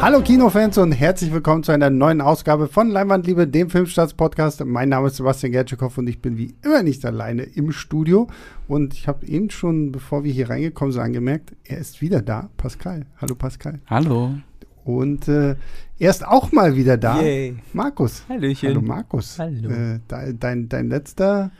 Hallo Kinofans und herzlich willkommen zu einer neuen Ausgabe von Leinwandliebe, dem Filmstarts-Podcast. Mein Name ist Sebastian Gertschikow und ich bin wie immer nicht alleine im Studio. Und ich habe eben schon, bevor wir hier reingekommen sind, angemerkt, er ist wieder da, Pascal. Hallo Pascal. Hallo. Und äh, er ist auch mal wieder da, Yay. Markus. Hallöchen. Hallo Markus. Hallo. Äh, dein, dein, letzter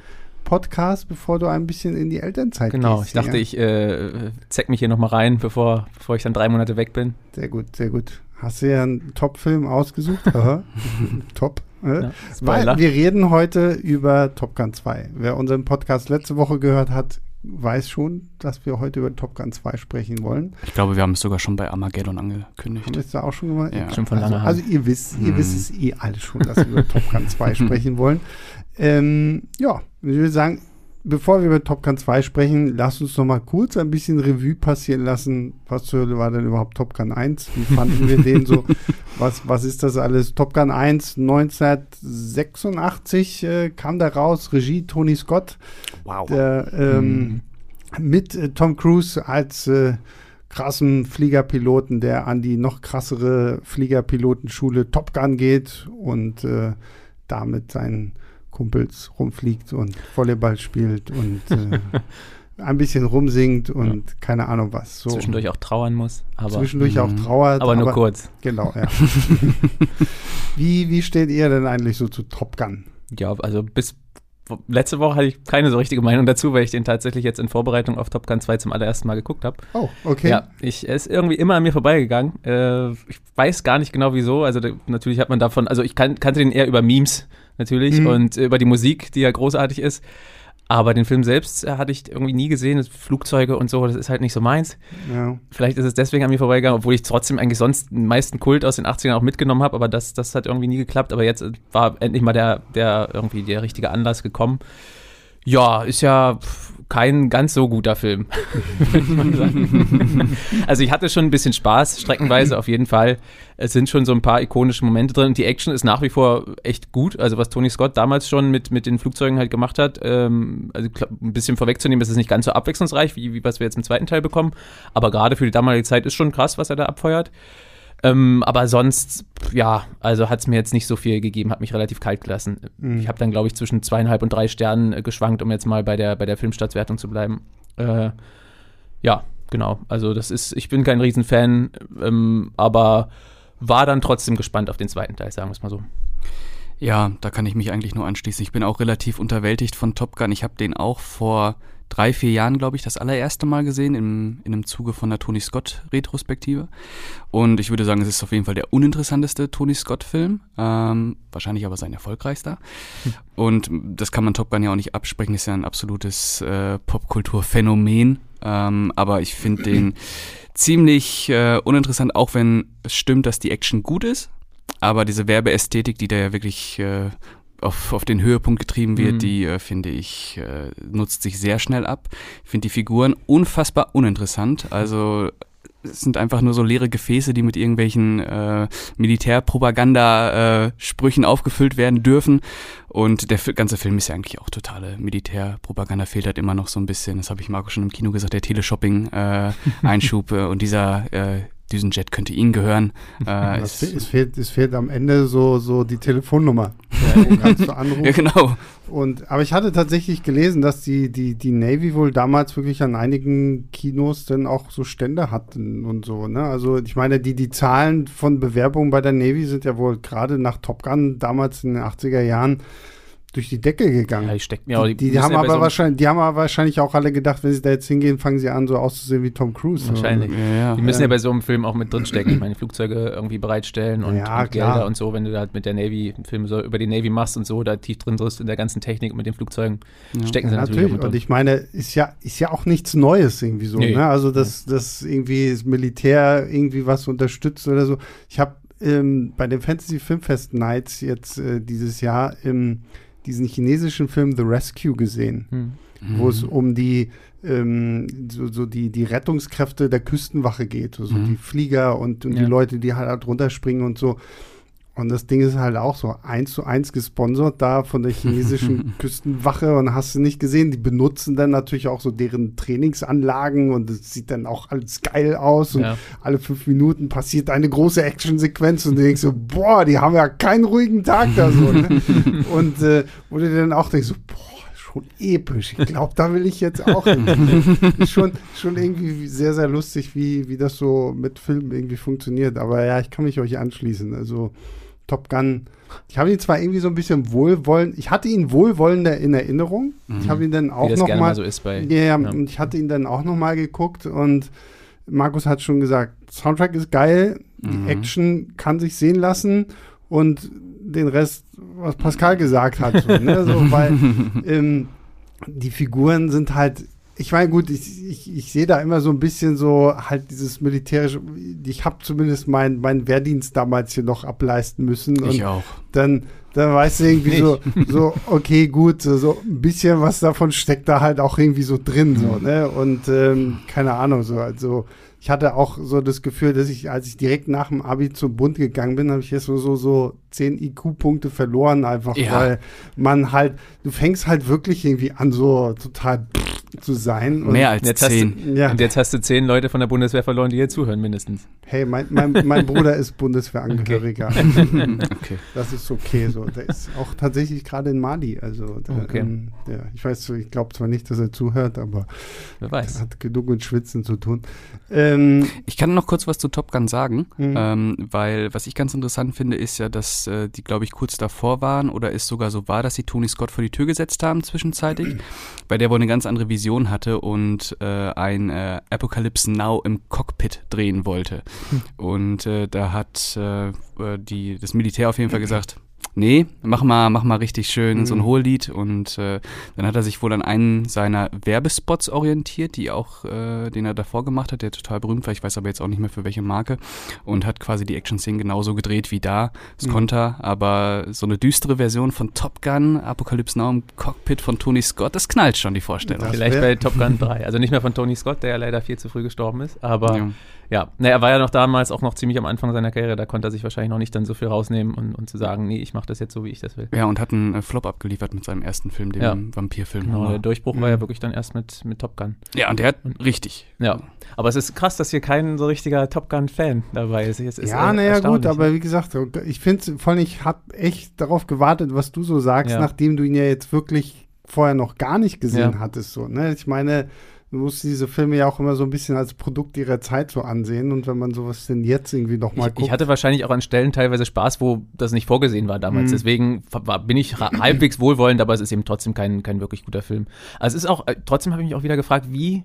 Podcast, bevor du ein bisschen in die Elternzeit Genau, gehst. ich dachte, ja. ich äh, zeck mich hier nochmal rein, bevor, bevor ich dann drei Monate weg bin. Sehr gut, sehr gut. Hast du ja einen Top-Film ausgesucht? Aha. Top. Äh? Ja, Weil wir reden heute über Top Gun 2. Wer unseren Podcast letzte Woche gehört hat, weiß schon, dass wir heute über Top Gun 2 sprechen wollen. Ich glaube, wir haben es sogar schon bei Armageddon Haben wir angekündigt. es da auch schon gemacht? Ja. Schon von also, also ihr wisst, ihr Hm. wisst es eh alle schon, dass wir über Top Gun 2 sprechen wollen. Ähm, ja, ich würde sagen, bevor wir über Top Gun 2 sprechen, lasst uns noch mal kurz ein bisschen Revue passieren lassen. Was zur Hölle war denn überhaupt Top Gun 1? Wie fanden wir den so? Was, was ist das alles? Top Gun 1 1986 äh, kam da raus, Regie Tony Scott, Wow. der ähm, mit äh, Tom Cruise als äh, krassen Fliegerpiloten, der an die noch krassere Fliegerpilotenschule Top Gun geht und äh, da mit seinen Kumpels rumfliegt und Volleyball spielt und äh, ein bisschen rumsingt und keine Ahnung was. So. Zwischendurch auch trauern muss, aber, Zwischendurch auch Mhm. trauert. aber nur kurz. Genau, ja. wie, wie steht ihr denn eigentlich so zu Top Gun? Ja, also bis letzte Woche hatte ich keine so richtige Meinung dazu, weil ich den tatsächlich jetzt in Vorbereitung auf Top Gun 2 zum allerersten Mal geguckt habe. Oh, okay. Ja, ich, er ist irgendwie immer an mir vorbeigegangen. Äh, ich weiß gar nicht genau wieso. Also da, natürlich hat man davon, also ich kan kannte den eher über Memes natürlich Mhm. und über die Musik, die ja großartig ist. Aber den Film selbst hatte ich irgendwie nie gesehen. Flugzeuge und so, das ist halt nicht so meins. ja. Vielleicht ist es deswegen an mir vorbeigegangen, obwohl ich trotzdem eigentlich sonst den meisten Kult aus den 80ern auch mitgenommen habe, aber das, das hat irgendwie nie geklappt. Aber jetzt war endlich mal der, der irgendwie der richtige Anlass gekommen. Ja, ist ja kein ganz so guter Film. also ich hatte schon ein bisschen Spaß, streckenweise auf jeden Fall. Es sind schon so ein paar ikonische Momente drin. Die Action ist nach wie vor echt gut. Also was Tony Scott damals schon mit, mit den Flugzeugen halt gemacht hat, ähm, also ein bisschen vorwegzunehmen, ist es nicht ganz so abwechslungsreich, wie, wie was wir jetzt im zweiten Teil bekommen. Aber gerade für die damalige Zeit ist schon krass, was er da abfeuert. Ähm, aber sonst, ja, also hat es mir jetzt nicht so viel gegeben, hat mich relativ kalt gelassen. Mhm. Ich habe dann, glaube ich, zwischen zweieinhalb und drei Sternen äh, geschwankt, um jetzt mal bei der, bei der Filmstaatswertung zu bleiben. Äh, ja, genau. Also das ist, ich bin kein Riesenfan, ähm, aber war dann trotzdem gespannt auf den zweiten Teil, sagen wir es mal so. Ja, da kann ich mich eigentlich nur anschließen. Ich bin auch relativ unterwältigt von Top Gun. Ich habe den auch vor drei, vier Jahren, glaube ich, das allererste Mal gesehen, im, in einem Zuge von der Tony Scott-Retrospektive. Und ich würde sagen, es ist auf jeden Fall der uninteressanteste Tony Scott-Film. Ähm, wahrscheinlich aber sein erfolgreichster. Und das kann man Top Gun ja auch nicht absprechen, ist ja ein absolutes äh, Popkulturphänomen. Ähm, aber ich finde den ziemlich äh, uninteressant, auch wenn es stimmt, dass die Action gut ist. Aber diese Werbeästhetik, die da ja wirklich äh, auf, auf den Höhepunkt getrieben wird, Mhm. die äh, finde ich, äh, nutzt sich sehr schnell ab. Ich finde die Figuren unfassbar uninteressant. Also es sind einfach nur so leere Gefäße, die mit irgendwelchen äh, Militärpropaganda-Sprüchen aufgefüllt werden dürfen. Und der ganze Film ist ja eigentlich auch totale Militärpropaganda, fehlt halt immer noch so ein bisschen, das habe ich Marco schon im Kino gesagt, der Teleshopping-Einschub äh, und dieser äh, Düsenjet könnte ihnen gehören. Äh, Es, es, fehlt, es fehlt am Ende so, so die Telefonnummer. Wo kannst du anrufen? ja, genau. Und, aber ich hatte tatsächlich gelesen, dass die, die, die Navy wohl damals wirklich an einigen Kinos dann auch so Stände hatten und so. Ne? Also ich meine, die, die Zahlen von Bewerbungen bei der Navy sind ja wohl gerade nach Top Gun damals in den 80er Jahren durch die Decke gegangen. Ja, die stecken ja auch, die, die, müssen haben aber so wahrscheinlich, die haben aber wahrscheinlich auch alle gedacht, wenn sie da jetzt hingehen, fangen sie an, so auszusehen wie Tom Cruise. Wahrscheinlich. Ja, ja. Die müssen ja bei so einem Film auch mit drinstecken. Ich meine, Flugzeuge irgendwie bereitstellen und, Ja, und klar. Gelder und so, wenn du halt mit der Navy einen Film so über die Navy machst und so, da tief drin bist in der ganzen Technik mit den Flugzeugen, Ja. stecken sie Ja, natürlich, natürlich. Und ich meine, ist ja, ist ja auch nichts Neues irgendwie so. Nee. Ne? Also, dass, dass irgendwie das Militär irgendwie was unterstützt oder so. Ich habe ähm, bei den Fantasy Filmfest Nights jetzt äh, dieses Jahr ähm, diesen chinesischen Film The Rescue gesehen, Hm. wo es um die ähm, so, so die, die Rettungskräfte der Küstenwache geht, so, Mhm. die Flieger und, und die Ja. Leute, die halt runterspringen und so. Und das Ding ist halt auch so eins zu eins gesponsert da von der chinesischen Küstenwache und hast du nicht gesehen, die benutzen dann natürlich auch so deren Trainingsanlagen und es sieht dann auch alles geil aus und Ja. alle fünf Minuten passiert eine große Actionsequenz und du denkst so, boah, die haben ja keinen ruhigen Tag da so. Ne? und äh, wo du dann auch denkst so, boah, schon episch. Ich glaube, da will ich jetzt auch schon, schon irgendwie sehr, sehr lustig, wie, wie das so mit Filmen irgendwie funktioniert. Aber ja, ich kann mich euch anschließen. Also Top Gun, ich habe ihn zwar irgendwie so ein bisschen wohlwollend, ich hatte ihn wohlwollender in Erinnerung. Ich habe ihn dann auch das noch gerne mal, mal so ist bei. ja, ja, und ich hatte ihn dann auch noch mal geguckt und Markus hat schon gesagt, Soundtrack ist geil, die Mhm. Action kann sich sehen lassen und den Rest, was Pascal gesagt hat, so, ne? so, weil ähm, die Figuren sind halt, ich meine, gut, ich, ich, ich sehe da immer so ein bisschen so halt dieses militärische, ich habe zumindest meinen mein Wehrdienst damals hier noch ableisten müssen Ich auch. dann, dann weißt du irgendwie so, so, okay, gut, so, so ein bisschen was davon steckt da halt auch irgendwie so drin, so, ne? Und ähm, keine Ahnung, so, also ich hatte auch so das Gefühl, dass ich, als ich direkt nach dem Abi zum Bund gegangen bin, habe ich jetzt so, so, so 10 IQ-Punkte verloren, einfach, Ja. weil man halt, du fängst halt wirklich irgendwie an, so total zu sein. Und, Mehr als Jetzt hast, zehn. du, Ja. und jetzt hast du zehn Leute von der Bundeswehr verloren, die hier zuhören, mindestens. Hey, mein, mein, mein Bruder ist Bundeswehrangehöriger. okay. Das ist okay so. Der ist auch tatsächlich gerade in Mali. Also, der, Okay. ähm, der, ich weiß, ich glaube zwar nicht, dass er zuhört, aber Wer er weiß. hat genug mit Schwitzen zu tun. Ähm, Ich kann noch kurz was zu Top Gun sagen, Mhm. ähm, weil was ich ganz interessant finde, ist ja, dass äh, die, glaube ich, kurz davor waren oder es sogar so war, dass sie Tony Scott vor die Tür gesetzt haben zwischenzeitig, bei der wohl eine ganz andere Vision hatte und äh, ein äh, Apocalypse Now im Cockpit drehen wollte. Und äh, da hat äh, äh, die, das Militär auf jeden Fall gesagt, nee, mach mal, mach mal richtig schön so ein Mhm. Hohllied. Und äh, dann hat er sich wohl an einen seiner Werbespots orientiert, die auch, äh, den er davor gemacht hat, der total berühmt war. Ich weiß aber jetzt auch nicht mehr für welche Marke. Und hat quasi die Action-Szenen genauso gedreht wie da. Das Mhm. konnte er, aber so eine düstere Version von Top Gun, Apocalypse Now im Cockpit von Tony Scott, das knallt schon die Vorstellung. Das Vielleicht bei Top Gun 3. Also nicht mehr von Tony Scott, der ja leider viel zu früh gestorben ist. Aber Ja. Ja, ne, er war ja noch damals auch noch ziemlich am Anfang seiner Karriere. Da konnte er sich wahrscheinlich noch nicht dann so viel rausnehmen und, und zu sagen, nee, ich mache das jetzt so, wie ich das will. Ja, und hat einen äh, Flop abgeliefert mit seinem ersten Film, dem Ja. Vampirfilm. Genau, Aber- der Durchbruch war ja wirklich dann erst mit, mit Top Gun. ja, und der hat richtig. Ja, aber es ist krass, dass hier kein so richtiger Top Gun-Fan dabei ist. Es ist ja, naja, gut, erstaunlich, ne? aber wie gesagt, ich finde vor allem, ich habe echt darauf gewartet, was du so sagst, Ja. nachdem du ihn ja jetzt wirklich vorher noch gar nicht gesehen Ja. hattest. So, ne? Ich meine, du musst diese Filme ja auch immer so ein bisschen als Produkt ihrer Zeit so ansehen und wenn man sowas denn jetzt irgendwie noch mal Ich, guckt. ich hatte wahrscheinlich auch an Stellen teilweise Spaß, wo das nicht vorgesehen war damals. Mhm. Deswegen war, bin ich halbwegs wohlwollend, aber es ist eben trotzdem kein, kein wirklich guter Film. Also es ist auch, äh, trotzdem habe ich mich auch wieder gefragt, wie,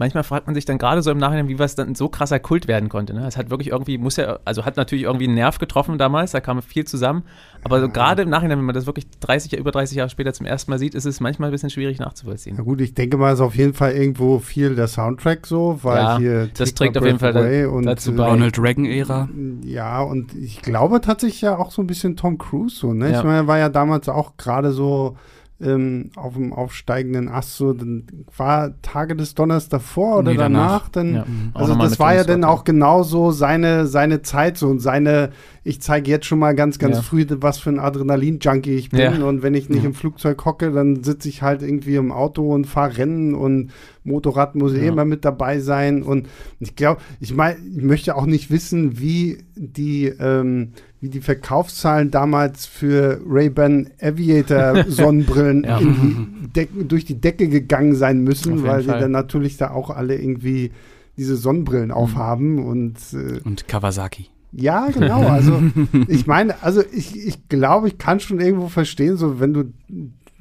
manchmal fragt man sich dann gerade so im Nachhinein, wie was dann so krasser Kult werden konnte. Ne? Es hat wirklich irgendwie, muss ja, also hat natürlich irgendwie einen Nerv getroffen damals, da kam viel zusammen. Aber so gerade im Nachhinein, wenn man das wirklich 30, Jahre- über 30 Jahre später zum ersten Mal sieht, ist es manchmal ein bisschen schwierig nachzuvollziehen. ja gut, ich denke mal, ist auf jeden Fall irgendwo viel der Soundtrack so, weil Ja, hier das trägt auf jeden Fall da- und, dazu äh, bei. Ronald Reagan-Ära. Ja, und ich glaube tatsächlich ja auch so ein bisschen Tom Cruise so, ne? Ja. Ich meine, er war ja damals auch gerade so ähm, auf dem aufsteigenden Ast, so, dann war Tage des Donners davor oder Nee, danach, danach. dann, Ja. Auch also nochmal das war ja dann auch genauso seine, seine Zeit so und seine, ich zeige jetzt schon mal ganz, ganz Ja. früh, was für ein Adrenalin-Junkie ich bin Ja. und wenn ich nicht Ja. im Flugzeug hocke, dann sitze ich halt irgendwie im Auto und fahre Rennen und Motorrad muss Ja. immer mit dabei sein und ich glaube, ich meine, ich möchte auch nicht wissen, wie die, ähm, wie die Verkaufszahlen damals für Ray-Ban Aviator Sonnenbrillen Ja. die durch die Decke gegangen sein müssen, weil die Fall. dann natürlich da auch alle irgendwie diese Sonnenbrillen aufhaben und äh, Und Kawasaki. ja, genau. Also ich meine, also ich, ich glaube, ich kann schon irgendwo verstehen, so wenn du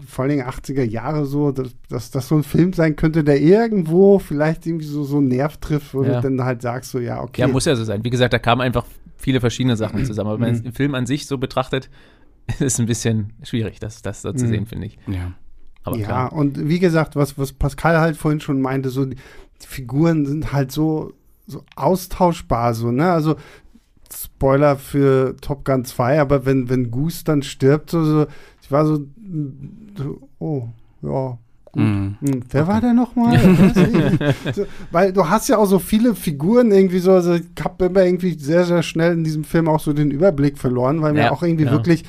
vor allen Dingen 80er Jahre so, dass, dass das so ein Film sein könnte, der irgendwo vielleicht irgendwie so, so einen Nerv trifft, wo Ja. du dann halt sagst, so ja, okay. Ja, muss ja so sein. Wie gesagt, da kamen einfach viele verschiedene Sachen zusammen. Aber wenn man Mhm. den Film an sich so betrachtet, ist es ein bisschen schwierig, das, das so zu Mhm. sehen, finde ich. Ja. Aber ja, klar. und wie gesagt, was, was Pascal halt vorhin schon meinte, so die, die Figuren sind halt so, so austauschbar, so, ne? Also Spoiler für Top Gun 2, aber wenn, wenn Goose dann stirbt, so, so ich war so, oh, ja, Mhm. Hm, wer war der nochmal? so, weil du hast ja auch so viele Figuren irgendwie so, also ich habe immer irgendwie sehr, sehr schnell in diesem Film auch so den Überblick verloren, weil mir ja, auch irgendwie ja. wirklich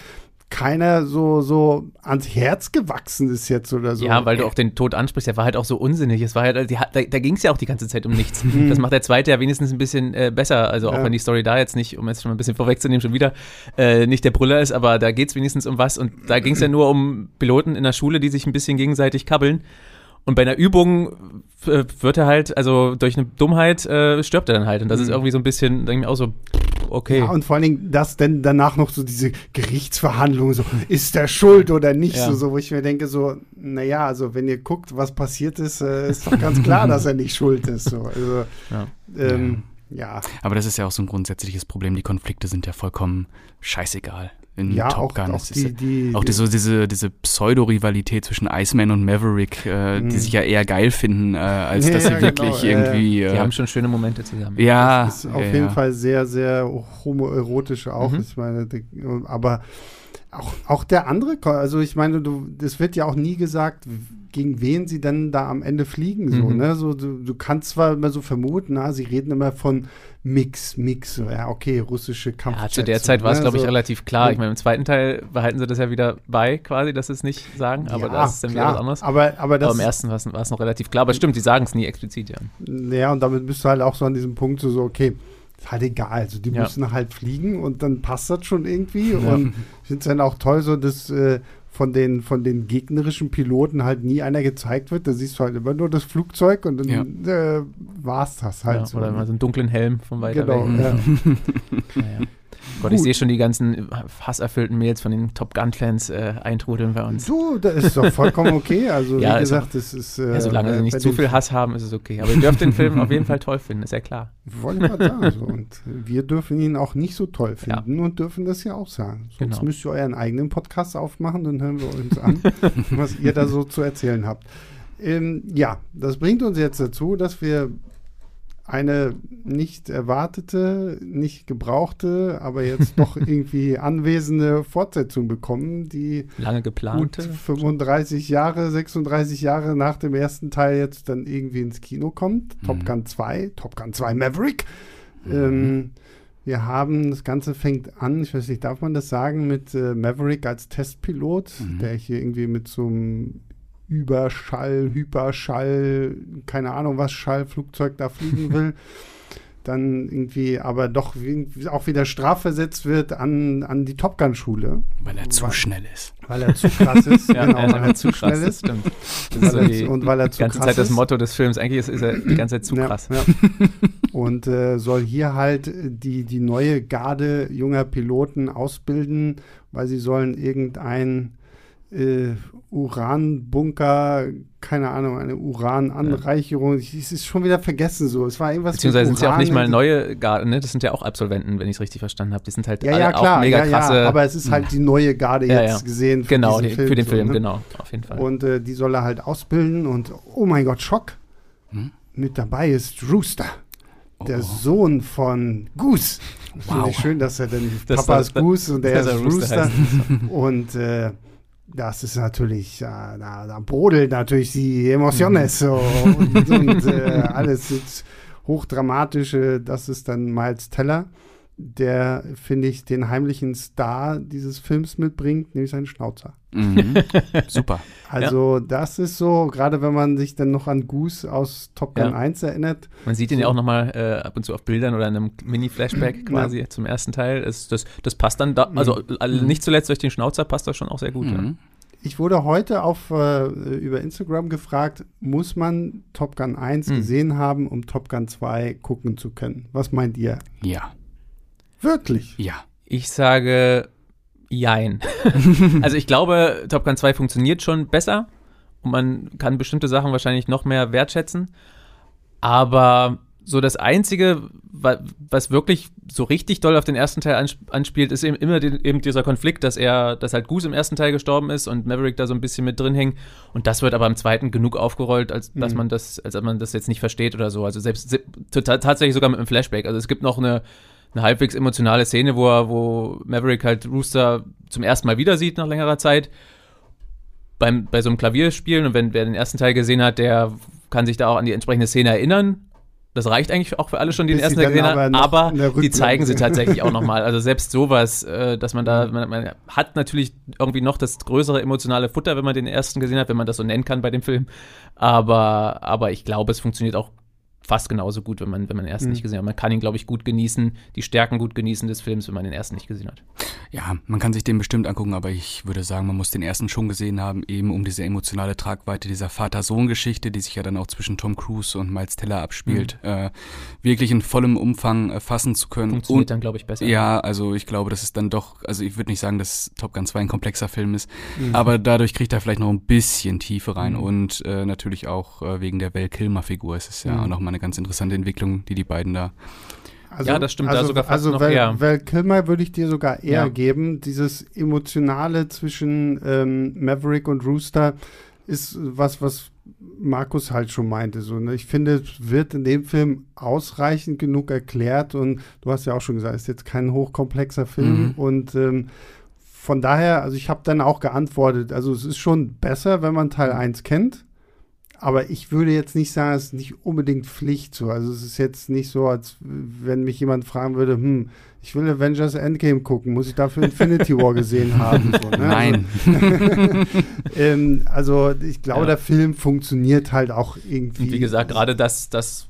keiner so, so ans Herz gewachsen ist jetzt oder so. Ja, weil du auch den Tod ansprichst, der war halt auch so unsinnig. Es war halt, da, da ging es ja auch die ganze Zeit um nichts. Mhm. das macht der zweite ja wenigstens ein bisschen äh, besser. Also auch ja. wenn die Story da jetzt nicht, um jetzt schon mal ein bisschen vorwegzunehmen, schon wieder äh, nicht der Brüller ist, aber da geht es wenigstens um was. Und da ging es ja nur um Piloten in der Schule, die sich ein bisschen gegenseitig kabbeln. Und bei einer Übung äh, wird er halt, also durch eine Dummheit äh, stirbt er dann halt. Und das mhm. ist irgendwie so ein bisschen, denke ich mir auch so, okay. Ja, und vor allen Dingen, dass denn danach noch so diese Gerichtsverhandlungen, so, ist der schuld oder nicht, ja. so, so, wo ich mir denke, so, naja, also wenn ihr guckt, was passiert ist, äh, ist doch ganz klar, dass er nicht schuld ist. So. Also, ja. Ähm, ja. Aber das ist ja auch so ein grundsätzliches Problem. Die Konflikte sind ja vollkommen scheißegal in ja, Top Gun. Auch, auch, die, die, auch die, so diese, diese Pseudo-Rivalität zwischen Iceman und Maverick, äh, die mhm. sich ja eher geil finden, äh, als ja, dass sie ja, wirklich genau, irgendwie. Äh, die haben schon schöne Momente zusammen. Ja. Das ist auf jeden Fall sehr, sehr homoerotisch auch. Mhm. Ich meine, aber auch, auch der andere, also ich meine, du, das wird ja auch nie gesagt, gegen wen sie dann da am Ende fliegen. So, mhm. ne? so, du, du kannst zwar immer so vermuten, na, sie reden immer von Mix, Mix, ja, okay, russische Kampfjets. Ja, zu der Zeit war es, ne? glaube ich, relativ klar. Ich meine, im zweiten Teil behalten sie das ja wieder bei, quasi, dass sie es nicht sagen, aber ja, das ist dann klar. wieder was anderes. Aber, aber, das aber im ersten war es noch relativ klar. Aber stimmt, sie sagen es nie explizit, ja. Ja, und damit bist du halt auch so an diesem Punkt so, so okay, ist halt egal. Also die ja. müssen halt fliegen und dann passt das schon irgendwie. Ja. Und ich finde es dann auch toll, so dass äh, von, den, von den gegnerischen Piloten halt nie einer gezeigt wird. Da siehst du halt immer nur das Flugzeug und dann ja. äh, war es das halt. Ja, so. Oder mal so einen dunklen Helm von weiter genau, weg. Ja. naja. Gott, ich sehe schon die ganzen hasserfüllten Mails von den Top Gun-Fans äh, eintrudeln bei uns. Du, das ist doch vollkommen okay. Also, ja, wie gesagt, es ist. Äh, ja, solange sie nicht zu viel Hass haben, ist es okay. Aber ihr dürft den Film auf jeden Fall toll finden, ist ja klar. Ich gerade sagen. So. Und wir dürfen ihn auch nicht so toll finden ja. und dürfen das ja auch sagen. Sonst genau. müsst ihr euren eigenen Podcast aufmachen, dann hören wir uns an, was ihr da so zu erzählen habt. Ähm, ja, das bringt uns jetzt dazu, dass wir eine nicht erwartete, nicht gebrauchte, aber jetzt doch irgendwie anwesende Fortsetzung bekommen, die lange geplante 35 Jahre, 36 Jahre nach dem ersten Teil jetzt dann irgendwie ins Kino kommt. Mhm. Top Gun 2, Top Gun 2 Maverick. Mhm. Ähm, wir haben, das Ganze fängt an, ich weiß nicht, darf man das sagen, mit äh, Maverick als Testpilot, mhm. der hier irgendwie mit so einem Überschall, Hyperschall, keine Ahnung was, Schallflugzeug da fliegen will. dann irgendwie aber doch auch wieder strafversetzt wird an, an die Top Gun Schule. Weil er zu weil, schnell ist. Weil er zu krass ist, ja, genau, weil er zu schnell ist. Stimmt. Das ist die, und weil er zu die ganze Zeit ist. das Motto des Films. Eigentlich ist, ist, er die ganze Zeit zu krass. Ja. Und äh, soll hier halt die, die neue Garde junger Piloten ausbilden, weil sie sollen irgendein äh, Uranbunker, keine Ahnung, eine Urananreicherung. Ja. Es ist schon wieder vergessen so. Es war irgendwas. Beziehungsweise sind es ja auch nicht mal neue Garde, ne? Das sind ja auch Absolventen, wenn ich es richtig verstanden habe. Die sind halt ja, ja, klar, auch mega krasse. Ja, aber es ist halt die neue Garde jetzt gesehen für, genau, die, Film, für den Film. So, ne? genau, auf jeden Fall. Und äh, die soll er halt ausbilden und oh mein Gott, Schock. Hm? Mit dabei ist Rooster. Der oh. Sohn von Goose. Wow. Finde ich schön, dass er denn das Papa ist Goose und der ist Rooster. Rooster. und äh, das ist natürlich, da, da, da brodelt natürlich die Emotiones mhm. so und, und äh, alles ist hochdramatische. Das ist dann Miles Teller, der, finde ich, den heimlichen Star dieses Films mitbringt, nämlich seinen Schnauzer. Mhm. Super. Also, ja. das ist so, gerade wenn man sich dann noch an Goose aus Top Gun ja. 1 erinnert. Man sieht ihn so. ja auch nochmal äh, ab und zu auf Bildern oder in einem Mini-Flashback quasi ja. zum ersten Teil. Es, das, das passt dann, da, mhm. also mhm. nicht zuletzt durch den Schnauzer passt das schon auch sehr gut. Mhm. Ich wurde heute auf, äh, über Instagram gefragt, muss man Top Gun 1 mhm. gesehen haben, um Top Gun 2 gucken zu können? Was meint ihr? Ja. Wirklich? Ja. Ich sage Jein. also ich glaube, Top Gun 2 funktioniert schon besser und man kann bestimmte Sachen wahrscheinlich noch mehr wertschätzen. Aber so das Einzige, was wirklich so richtig doll auf den ersten Teil anspielt, ist eben immer eben dieser Konflikt, dass er, dass halt Goose im ersten Teil gestorben ist und Maverick da so ein bisschen mit drin hängt. Und das wird aber im zweiten genug aufgerollt, als dass mhm. man das, als man das jetzt nicht versteht oder so. Also selbst tatsächlich sogar mit einem Flashback. Also es gibt noch eine eine halbwegs emotionale Szene, wo er, wo Maverick halt Rooster zum ersten Mal wieder sieht nach längerer Zeit. beim, bei so einem Klavierspielen und wenn wer den ersten Teil gesehen hat, der kann sich da auch an die entsprechende Szene erinnern. Das reicht eigentlich auch für alle schon, die den ersten Teil gesehen haben, aber aber die zeigen sie tatsächlich auch nochmal. Also selbst sowas, äh, dass man da, man, man hat natürlich irgendwie noch das größere emotionale Futter, wenn man den ersten gesehen hat, wenn man das so nennen kann bei dem Film. Aber, aber ich glaube, es funktioniert auch fast genauso gut, wenn man, wenn man den ersten Mhm. nicht gesehen hat. Man kann ihn, glaube ich, gut genießen, die Stärken gut genießen des Films, wenn man den ersten nicht gesehen hat. Ja, man kann sich den bestimmt angucken, aber ich würde sagen, man muss den ersten schon gesehen haben, eben um diese emotionale Tragweite dieser Vater-Sohn-Geschichte, die sich ja dann auch zwischen Tom Cruise und Miles Teller abspielt, äh, wirklich in vollem Umfang äh, fassen zu können. Funktioniert Und dann, glaube ich, besser. ja, also ich glaube, das ist dann doch, also ich würde nicht sagen, dass Top Gun 2 ein komplexer Film ist, Mhm. aber dadurch kriegt er vielleicht noch ein bisschen Tiefe rein Mhm. und äh, natürlich auch äh, wegen der Val Kilmer-Figur ist es ja Mhm. auch eine ganz interessante Entwicklung, die die beiden da Also, Ja, das stimmt, da Also, sogar fast also noch Val, eher. Val Kilmer würde ich dir sogar eher Ja. geben. Dieses Emotionale zwischen ähm, Maverick und Rooster ist was, was Markus halt schon meinte. So, ne? Ich finde, es wird in dem Film ausreichend genug erklärt und du hast ja auch schon gesagt, es ist jetzt kein hochkomplexer Film Mhm. und ähm, von daher, also ich habe dann auch geantwortet, also es ist schon besser, wenn man Teil 1 kennt. Aber ich würde jetzt nicht sagen, es ist nicht unbedingt Pflicht so. Also es ist jetzt nicht so, als wenn mich jemand fragen würde, hm, ich will Avengers Endgame gucken, muss ich dafür Infinity War gesehen haben? So, ne? Nein. Also, ähm, also ich glaube, Ja. der Film funktioniert halt auch irgendwie. Und wie gesagt, gerade das, das,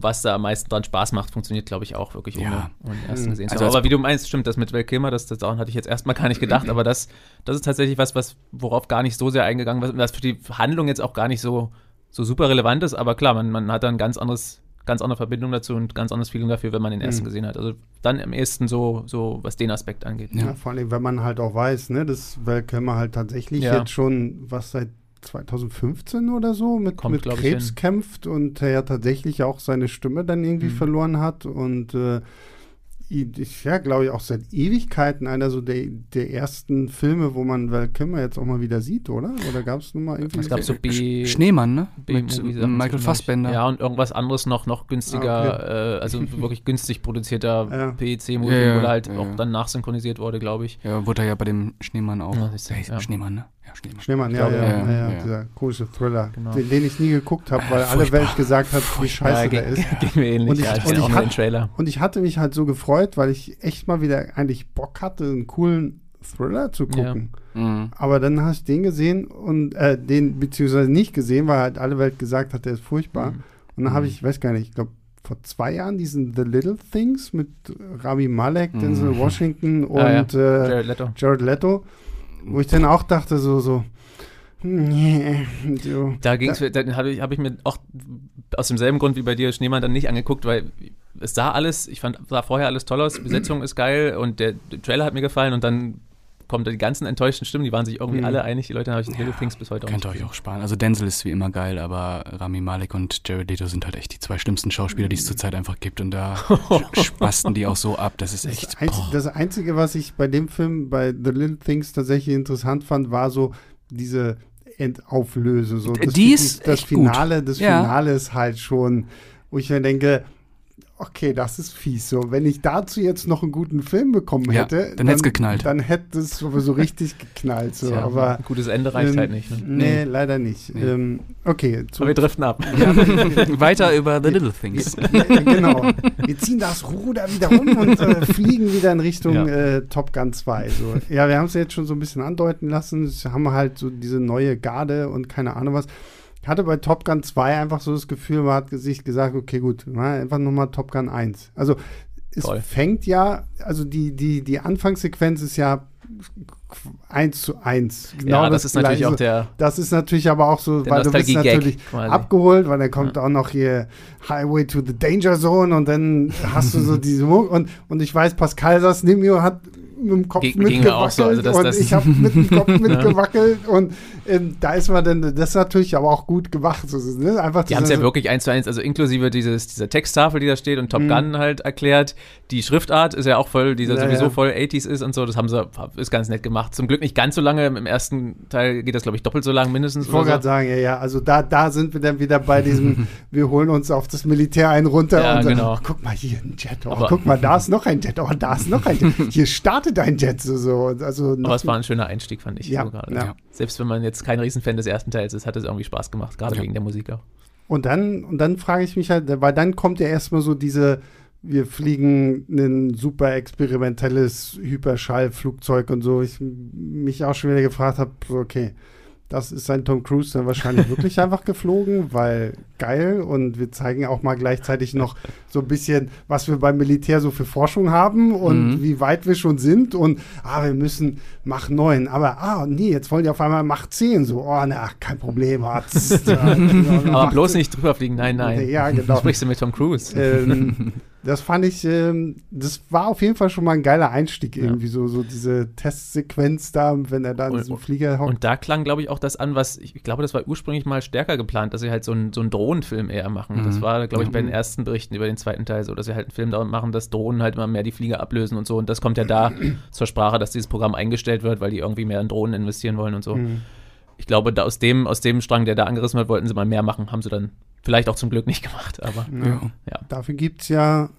was da am meisten dran Spaß macht, funktioniert, glaube ich, auch wirklich ohne, Ja. ohne den ersten Mhm. gesehen zu Also Aber wie du meinst, stimmt, das mit Val Kilmer, das, das daran hatte ich jetzt erstmal gar nicht gedacht, aber das, das ist tatsächlich was, was, worauf gar nicht so sehr eingegangen ist, was für die Handlung jetzt auch gar nicht so, so super relevant ist, aber klar, man, man hat da ein ganz anderes, ganz andere Verbindung dazu und ganz anderes Feeling dafür, wenn man den ersten Mhm. gesehen hat. Also dann am ehesten so, so, was den Aspekt angeht. Ja, vor allem, wenn man halt auch weiß, ne, dass Val Kilmer halt tatsächlich Ja. jetzt schon was seit 2015 oder so mit, Kommt, mit Krebs hin. kämpft und er ja tatsächlich auch seine Stimme dann irgendwie Mhm. verloren hat und äh, ich, ja, glaube ich, auch seit Ewigkeiten einer so der, der ersten Filme, wo man Val Kilmer jetzt auch mal wieder sieht, oder? Oder gab es nun mal irgendwie Es gab so B- Schneemann, ne? Mit B-Movie-Sachen Michael zwischendurch. Fassbender. Ja, und irgendwas anderes noch, noch günstiger, äh, also wirklich günstig produzierter Ja. PEC-Movie, Ja, ja, wo halt ja, auch ja. dann nachsynchronisiert wurde, glaube ich. Ja, wurde er ja bei dem Schneemann auch. Ja. Schneemann, ne? Ja, Schneemann. Schneemann, ja, glaube, ja, ja, ja, ja, ja. dieser komische Thriller, Genau. den, den ich nie geguckt habe, weil Äh, alle furchtbar. Welt gesagt hat, wie scheiße ja, der ist. ging mir ähnlich. Und ich- ja, und ich Trailer. Und ich hatte mich halt so gefreut, weil ich echt mal wieder eigentlich Bock hatte, einen coolen Thriller zu gucken. Mhm. Aber dann hast du den gesehen und äh, den beziehungsweise nicht gesehen, weil halt alle Welt gesagt hat, der ist furchtbar. Mhm. Und dann habe Mhm. ich, ich weiß gar nicht, ich glaube vor zwei Jahren diesen The Little Things mit Rami Malek, Mhm. Denzel Washington und Ah, ja. äh, Jared Leto. Jared Leto, wo ich dann auch dachte so so nee, so. Da ging's, da habe ich, hab ich mir auch aus demselben Grund wie bei dir Schneemann dann nicht angeguckt, weil es sah alles, ich fand, sah vorher alles toll aus, Besetzung ist geil und der, der Trailer hat mir gefallen und dann kommen die ganzen enttäuschten Stimmen, die waren sich irgendwie Mhm. alle einig, die Leute habe ich Little Ja, Things bis heute auch Könnt ihr euch auch sparen. Also Denzel ist wie immer geil, aber Rami Malek und Jared Leto sind halt echt die zwei schlimmsten Schauspieler, die es zurzeit einfach gibt. Und da spasten die auch so ab. Das ist Das, echt. Einzige, boah. das Einzige, was ich bei dem Film, bei The Little Things tatsächlich interessant fand, war so diese Endauflöse. So, Die das, ist das echt gut. Finale, das Ja. Finale ist halt schon, wo ich mir denke, okay, das ist fies. So, wenn ich dazu jetzt noch einen guten Film bekommen Ja, hätte, dann hätt's geknallt. Dann hätte es sowieso richtig geknallt. So, Tja, aber ein gutes Ende reicht ähm, halt nicht. Ne? Nee, leider nicht. Nee. Ähm, okay, zu, Aber wir driften ab. Weiter über The Little Things. ja, genau. Wir ziehen das Ruder wieder um und äh, fliegen wieder in Richtung Ja. äh, Top Gun 2. So. Ja, wir haben es jetzt schon so ein bisschen andeuten lassen. Es haben halt so diese neue Garde und keine Ahnung was. Ich hatte bei Top Gun 2 einfach so das Gefühl, man hat sich gesagt, okay, gut, einfach nochmal Top Gun 1. Also es Toll. fängt ja, also die, die, die Anfangssequenz ist ja 1 zu 1. Genau ja, das ist natürlich auch der, Das ist natürlich aber auch so, weil du bist natürlich quasi. abgeholt, weil dann kommt auch noch hier Highway to the Danger Zone und dann hast du so diese Muck und, und ich weiß, Pascal Sasnimio hat mit dem Kopf mitgewackelt so, also das- und das- ich habe mit dem Kopf mitgewackelt und ähm, da ist man dann, das ist natürlich aber auch gut gemacht. So, ne? Einfach Die haben es ja so- wirklich eins zu eins, also inklusive dieses, dieser Texttafel, die da steht und Top Mhm. Gun halt erklärt. Die Schriftart ist ja auch voll, die Ja, sowieso ja. voll 80s ist und so. Das haben sie, ist ganz nett gemacht. Zum Glück nicht ganz so lange. Im ersten Teil geht das, glaube ich, doppelt so lang mindestens. Ich wollte gerade sagen, ja, ja, also da, da sind wir dann wieder bei diesem, wir holen uns auf das Militär einen runter Ja, und sagen, genau. oh, guck mal hier ein Jet, oh, guck mal, da ist noch ein Jet, oh, da ist noch ein Jet. Hier startet startet ein Jet so. so. Also Aber es war ein schöner Einstieg, fand ich. Ja, so gerade. ja. Selbst wenn man jetzt kein Riesenfan des ersten Teils ist, hat es irgendwie Spaß gemacht, gerade Ja. wegen der Musik auch. Und dann, und dann frage ich mich halt, weil dann kommt ja erstmal so diese, wir fliegen ein super experimentelles Hyperschallflugzeug und so. Ich mich auch schon wieder gefragt habe, okay, das ist sein Tom Cruise dann wahrscheinlich wirklich einfach geflogen, weil geil und wir zeigen auch mal gleichzeitig noch so ein bisschen, was wir beim Militär so für Forschung haben und Mhm. wie weit wir schon sind und ah, wir müssen Mach 9, aber ah, nee, jetzt wollen die auf einmal Mach 10, so, oh, na, kein Problem, tss, ja, Aber bloß nicht drüber fliegen, nein, nein. Ja, genau. Sprichst du mit Tom Cruise? ähm, das fand ich, ähm, das war auf jeden Fall schon mal ein geiler Einstieg Ja. irgendwie, so, so diese Testsequenz da, wenn er da in diesem Flieger hockt. Und da klang, glaube ich, auch das an, was ich, ich glaube, das war ursprünglich mal stärker geplant, dass sie halt so einen so einen Drohnenfilm eher machen. Das Mhm. war, glaube ich, bei den ersten Berichten über den zweiten Teil so, dass sie halt einen Film darum machen, dass Drohnen halt immer mehr die Flieger ablösen und so. Und das kommt ja da zur Sprache, dass dieses Programm eingestellt wird, weil die irgendwie mehr in Drohnen investieren wollen und so. Mhm. Ich glaube, da aus dem, aus dem Strang, der da angerissen wird, wollten sie mal mehr machen. Haben sie dann vielleicht auch zum Glück nicht gemacht, aber Ja. ja. Dafür gibt es ja,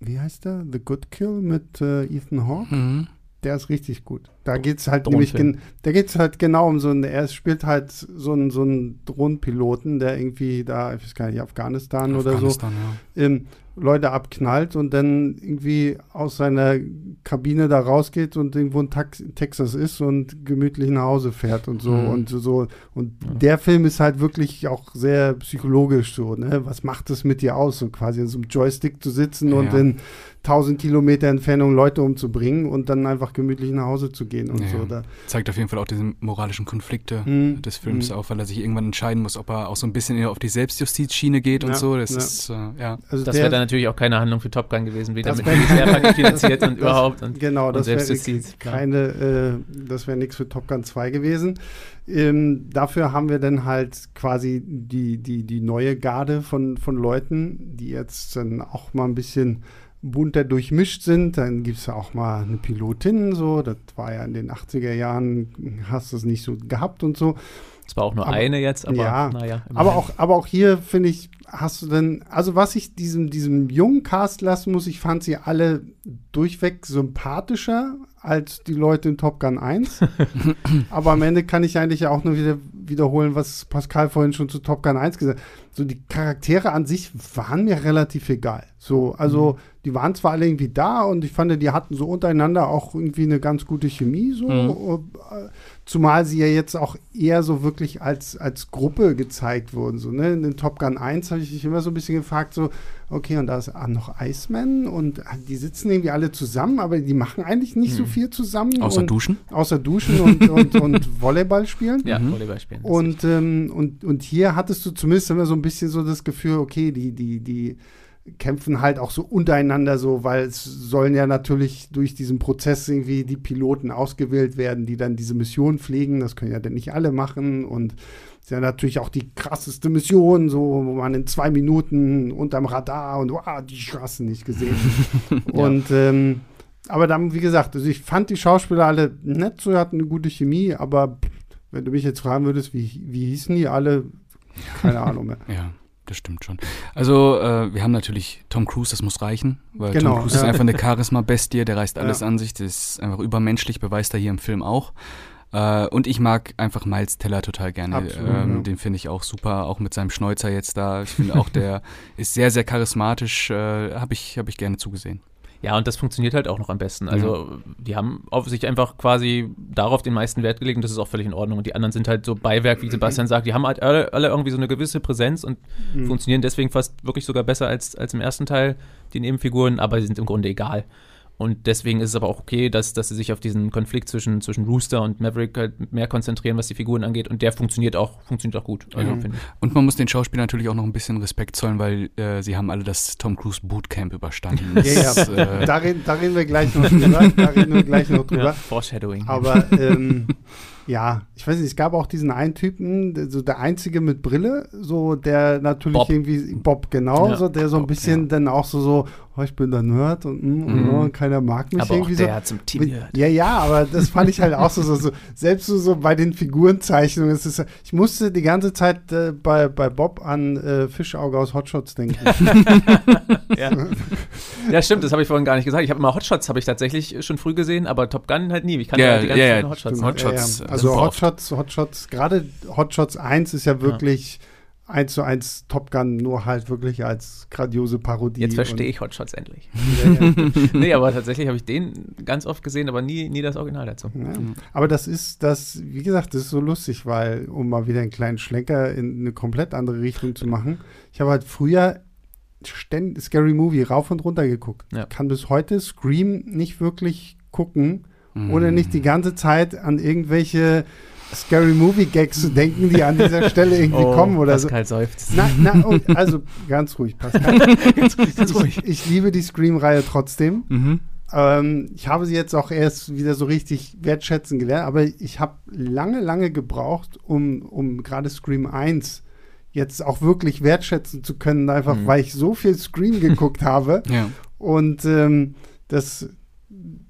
wie heißt der? The Good Kill mit äh, Ethan Hawke. Mhm. Der ist richtig gut. Da geht es halt nämlich, gen da geht es halt genau um so einen, er spielt halt so einen, so einen Drohnenpiloten, der irgendwie da, ich weiß gar nicht, Afghanistan, oder so, Afghanistan, ja. ähm, Leute abknallt und dann irgendwie aus seiner Kabine da rausgeht und irgendwo in Tax Texas ist und gemütlich nach Hause fährt und so Mhm. und so- und der Film ist halt wirklich auch sehr psychologisch so, ne? Was macht es mit dir aus, so quasi in so einem Joystick zu sitzen und Ja. in 1000 Kilometer Entfernung Leute umzubringen und dann einfach gemütlich nach Hause zu gehen und Ja. so. Da, Zeigt auf jeden Fall auch diese moralischen Konflikte Mhm. des Films Mhm. auf, weil er sich irgendwann entscheiden muss, ob er auch so ein bisschen eher auf die Selbstjustizschiene geht und Ja, so. Das ja. ist, äh, ja. also Das der- wäre dann natürlich auch keine Handlung für Top Gun gewesen, wieder Das mit Militärpakет finanziert und Das- überhaupt. Und genau, das wäre keine, äh, das wäre nichts für Top Gun 2 gewesen. Ähm, dafür haben wir dann halt quasi die, die, die neue Garde von, von Leuten, die jetzt dann auch mal ein bisschen bunter durchmischt sind. Dann gibt es ja auch mal eine Pilotin, so. Das war ja in den 80er Jahren, hast du es nicht so gehabt und so. Es war auch nur Aber- eine jetzt, aber ja, naja. Aber auch, aber auch hier finde ich, hast du denn, also was ich diesem, diesem jungen Cast lassen muss, ich fand sie alle durchweg sympathischer als die Leute in Top Gun 1. aber am Ende kann ich eigentlich auch nur wieder wiederholen, was Pascal vorhin schon zu Top Gun 1 gesagt hat. So die Charaktere an sich waren mir relativ egal. So, also die waren zwar alle irgendwie da und ich fand, die hatten so untereinander auch irgendwie eine ganz gute Chemie, so. Äh, Zumal sie ja jetzt auch eher so wirklich als, als Gruppe gezeigt wurden. So, ne? In den Top Gun 1 habe ich mich immer so ein bisschen gefragt, so, okay, und da ist ah, noch Iceman und ah, die sitzen irgendwie alle zusammen, aber die machen eigentlich nicht so viel zusammen. Außer und, Duschen. Außer Duschen und, und, und Volleyball spielen. ja, Mhm. Volleyball spielen. Und, ähm, und, und hier hattest du zumindest immer so ein bisschen so das Gefühl, okay, die, die, die kämpfen halt auch so untereinander so, weil es sollen ja natürlich durch diesen Prozess irgendwie die Piloten ausgewählt werden, die dann diese Mission fliegen. Das können ja dann nicht alle machen und ist ja natürlich auch die krasseste Mission, so, wo man in zwei Minuten unterm Radar und wow, die Straßen nicht gesehen. Und ähm, aber dann, wie gesagt, also ich fand die Schauspieler alle nett, so hatten eine gute Chemie, aber wenn du mich jetzt fragen würdest, wie, wie hießen die alle, keine Ahnung mehr. Ja, das stimmt schon. Also, äh, wir haben natürlich Tom Cruise, das muss reichen, weil Genau, Tom Cruise ist ja. einfach eine Charisma-Bestie, der reißt alles Ja. an sich, das ist einfach übermenschlich, beweist er hier im Film auch. Äh, und ich mag einfach Miles Teller total gerne. Absolut, ähm, ja. Den finde ich auch super, auch mit seinem Schnäuzer jetzt da. Ich finde auch, der ist sehr, sehr charismatisch. Äh, Habe ich, hab ich gerne zugesehen. Ja, und das funktioniert halt auch noch am besten. Also, die haben auf sich einfach quasi darauf den meisten Wert gelegt und das ist auch völlig in Ordnung. Und die anderen sind halt so Beiwerk, wie Sebastian sagt. Die haben halt alle, alle irgendwie so eine gewisse Präsenz und Mhm. funktionieren deswegen fast wirklich sogar besser als, als im ersten Teil, die Nebenfiguren, aber sie sind im Grunde egal. Und deswegen ist es aber auch okay, dass, dass sie sich auf diesen Konflikt zwischen, zwischen Rooster und Maverick halt mehr konzentrieren, was die Figuren angeht. Und der funktioniert auch, funktioniert auch gut. Also, Ja. Und man muss den Schauspielern natürlich auch noch ein bisschen Respekt zollen, weil äh, sie haben alle das Tom Cruise Bootcamp überstanden. Das, Ja, ja. äh, Da, reden, da reden wir gleich noch drüber. Da reden wir gleich noch drüber. Ja, Foreshadowing. Aber ähm, ja, ich weiß nicht, es gab auch diesen einen Typen, der- so der einzige mit Brille, so der natürlich Bob. irgendwie, Bob, genau, Ja, so der so ein Bob, bisschen ja. dann auch so, so, oh, ich bin der Nerd und, mm, und, Mhm. oh, und keiner mag mich aber auch irgendwie so. der zum Team gehört. Ja, ja, aber das fand ich halt auch so, so, so selbst so, so bei den Figurenzeichnungen, es ist, ich musste die ganze Zeit äh, bei, bei Bob an äh, Fischauge aus Hotshots denken. Ja. Ja, stimmt, das habe ich vorhin gar nicht gesagt. Ich habe immer Hotshots, habe ich tatsächlich schon früh gesehen, aber Top Gun halt nie. Ich kann Ja, die ganzen ja, ja, Hotshots. Hotshots, Ja, äh, ja. Also super oft. Hotshots, Hotshots, gerade Hotshots 1 ist ja wirklich eins zu eins Top Gun, nur halt wirklich als grandiose Parodie. Jetzt verstehe ich Hotshots endlich. Ja, ja. nee, aber tatsächlich habe ich den ganz oft gesehen, aber nie, nie das Original dazu. Ja. Aber das ist, das, wie gesagt, das ist so lustig, weil, um mal wieder einen kleinen Schlenker in eine komplett andere Richtung zu machen, ich habe halt früher ständ, Scary Movie rauf und runter geguckt. Ja. Kann bis heute Scream nicht wirklich gucken, Mhm. ohne nicht die ganze Zeit an irgendwelche Scary Movie Gags zu denken, die an dieser Stelle irgendwie kommen oder so. Oh, Pascal seufzt. Na, na, oh, also ganz ruhig, Pascal. ganz, ganz ruhig. Ich, ich liebe die Scream-Reihe trotzdem. Mhm. Ähm, ich habe sie jetzt auch erst wieder so richtig wertschätzen gelernt, aber ich habe lange, lange gebraucht, um, um gerade Scream 1 jetzt auch wirklich wertschätzen zu können, einfach Mhm. weil ich so viel Scream geguckt habe. Ja. Und ähm, das,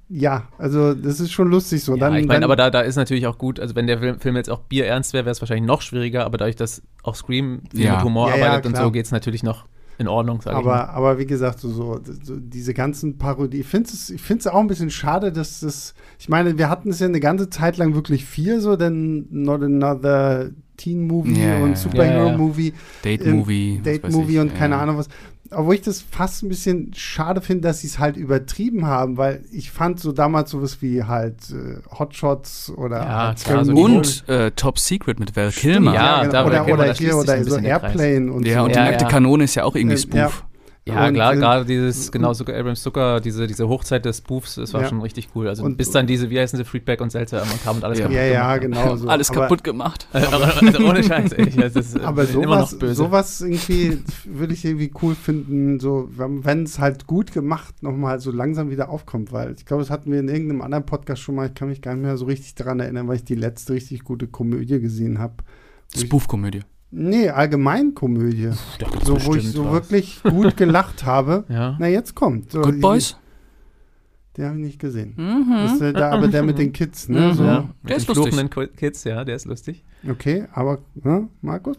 ja, also das ist schon lustig so. Ja, dann, ich meine, aber da, da ist natürlich auch gut, also wenn der Film, Film jetzt auch bierernst wäre, wäre es wahrscheinlich noch schwieriger, aber dadurch, dass auch Scream viel Ja. mit Humor Ja, ja, arbeitet und so, geht es natürlich noch in Ordnung, sag ich mal. aber, aber wie gesagt, so, so, so diese ganzen Parodie, ich finde es ich find's auch ein bisschen schade, dass das, ich meine, wir hatten es ja eine ganze Zeit lang wirklich viel so, denn Not Another Teen Movie Ja, ja, und ja. Superhero Ja, ja. Movie, Date Ähm, Movie. was Date weiß Movie ich, und keine. Ahnung was. Obwohl ich das fast ein bisschen schade finde, dass sie es halt übertrieben haben, weil ich fand so damals sowas wie halt äh, Hotshots oder Ja, halt klar, so. Und äh, Top Secret mit Val Kilmer. Ja, genau. da oder, oder sich oder ein so. Airplane und Ja, so. und Ja, die nackte ja. Kanone ist ja auch irgendwie Äh, Spoof. Ja. Und, klar, äh, gerade dieses, genau, Zucker, Abrams Zucker, diese, diese Hochzeit des Spoofs, das war Ja. schon richtig cool. Also Und- bis dann diese, wie heißen sie, Freakback und Seltzer immer kamen und alles Ja. kaputt Ja, ja, gemacht genau so. Alles aber, kaputt gemacht. also ohne Scheiß, ey. Das ist, Aber bin immer sowas, noch böse. sowas irgendwie würde ich irgendwie cool finden, so wenn es halt gut gemacht nochmal so langsam wieder aufkommt, weil ich glaube, das hatten wir in irgendeinem anderen Podcast schon mal, ich kann mich gar nicht mehr so richtig daran erinnern, weil ich die letzte richtig gute Komödie gesehen habe. Spoof-Komödie. Nee, allgemein Komödie. Doch, So, wo ich so was. wirklich gut gelacht habe. Ja. Na, jetzt kommt. So, Good Boys? Den habe ich nicht gesehen. Das Mhm. ist der, aber der mit den Kids, ne? Mhm. So. ja. Der Mit ist den lustig. Kids, ja, der ist lustig. Okay, aber, ne, Markus?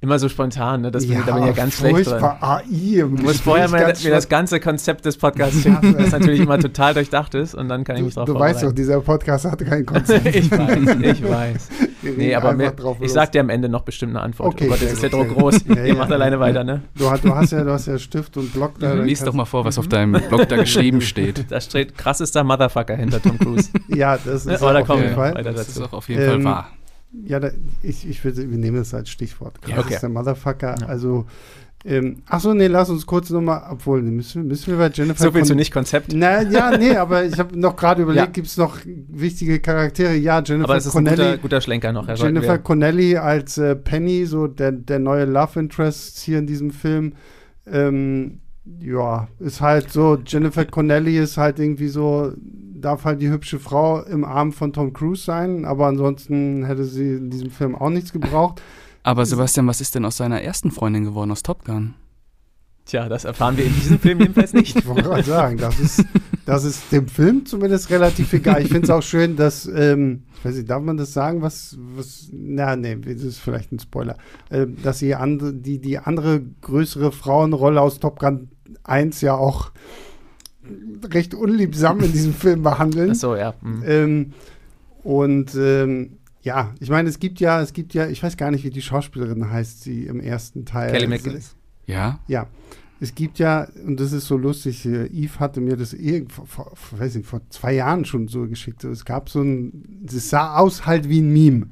Immer so spontan, ne? Das bin, da bin ich ja ganz schlecht drin. AI. Du musst vorher mal, mir das ganze Konzept des Podcasts schicken, das natürlich immer total durchdacht ist und dann kann ich mich drauf du weißt doch, dieser Podcast hat kein Konzept. ich weiß, ich weiß. Nee, aber mir, drauf ich sag dir am Ende noch bestimmt eine Antwort. Okay, oh Gott, jetzt ist der Druck groß. Ja, Ihr ja. macht alleine weiter, ne? Du, hast- du, hast ja, du hast ja Stift und Block da. Lies doch mal vor, was auf deinem Blog da geschrieben steht. Da steht krassester Motherfucker hinter Tom Cruise. Ja, das ist da auf kommen jeden wir Fall. weiter Das ist auch auf jeden Ähm, Fall wahr. Ja, da, ich, ich würde, wir nehmen das als Stichwort. Krass okay. der Motherfucker. Ja. Also, ähm, ach so, nee, lass uns kurz nochmal, obwohl, müssen, wir- müssen wir bei Jennifer So zu Con- nicht Konzept. Na, ja, nee, aber ich habe noch gerade überlegt, Ja. gibt es noch wichtige Charaktere? Ja, Jennifer Aber Connelly. guter, guter Schlenker noch. Herr Jennifer Connelly als äh, Penny, so der, der neue Love Interest hier in diesem Film. Ähm, ja, ist halt so, Jennifer Connelly ist halt irgendwie so, darf halt die hübsche Frau im Arm von Tom Cruise sein, aber ansonsten hätte sie in diesem Film auch nichts gebraucht. Aber Sebastian, was ist denn aus seiner ersten Freundin geworden aus Top Gun? Tja, das erfahren wir in diesem Film jedenfalls nicht. Ich wollte gerade sagen, das ist, das ist dem Film zumindest relativ egal. Ich finde es auch schön, dass, ähm, ich weiß nicht, darf man das sagen, was, was, na, nee, das ist vielleicht ein Spoiler, ähm, dass sie andere, die, die andere größere Frauenrolle aus Top Gun 1 ja auch recht unliebsam in diesem Film behandeln. Ach so, ja. hm. Ähm, und ähm, ja, ich meine, es gibt ja, es gibt ja, ich weiß gar nicht, wie die Schauspielerin heißt, sie im ersten Teil. Kelly McGillis. Ja? Ja, es gibt ja, und das ist so lustig, äh, Yves hatte mir das irgend, vor, vor, weiß nicht, vor zwei Jahren schon so geschickt. Es gab so ein, es sah aus halt wie ein Meme.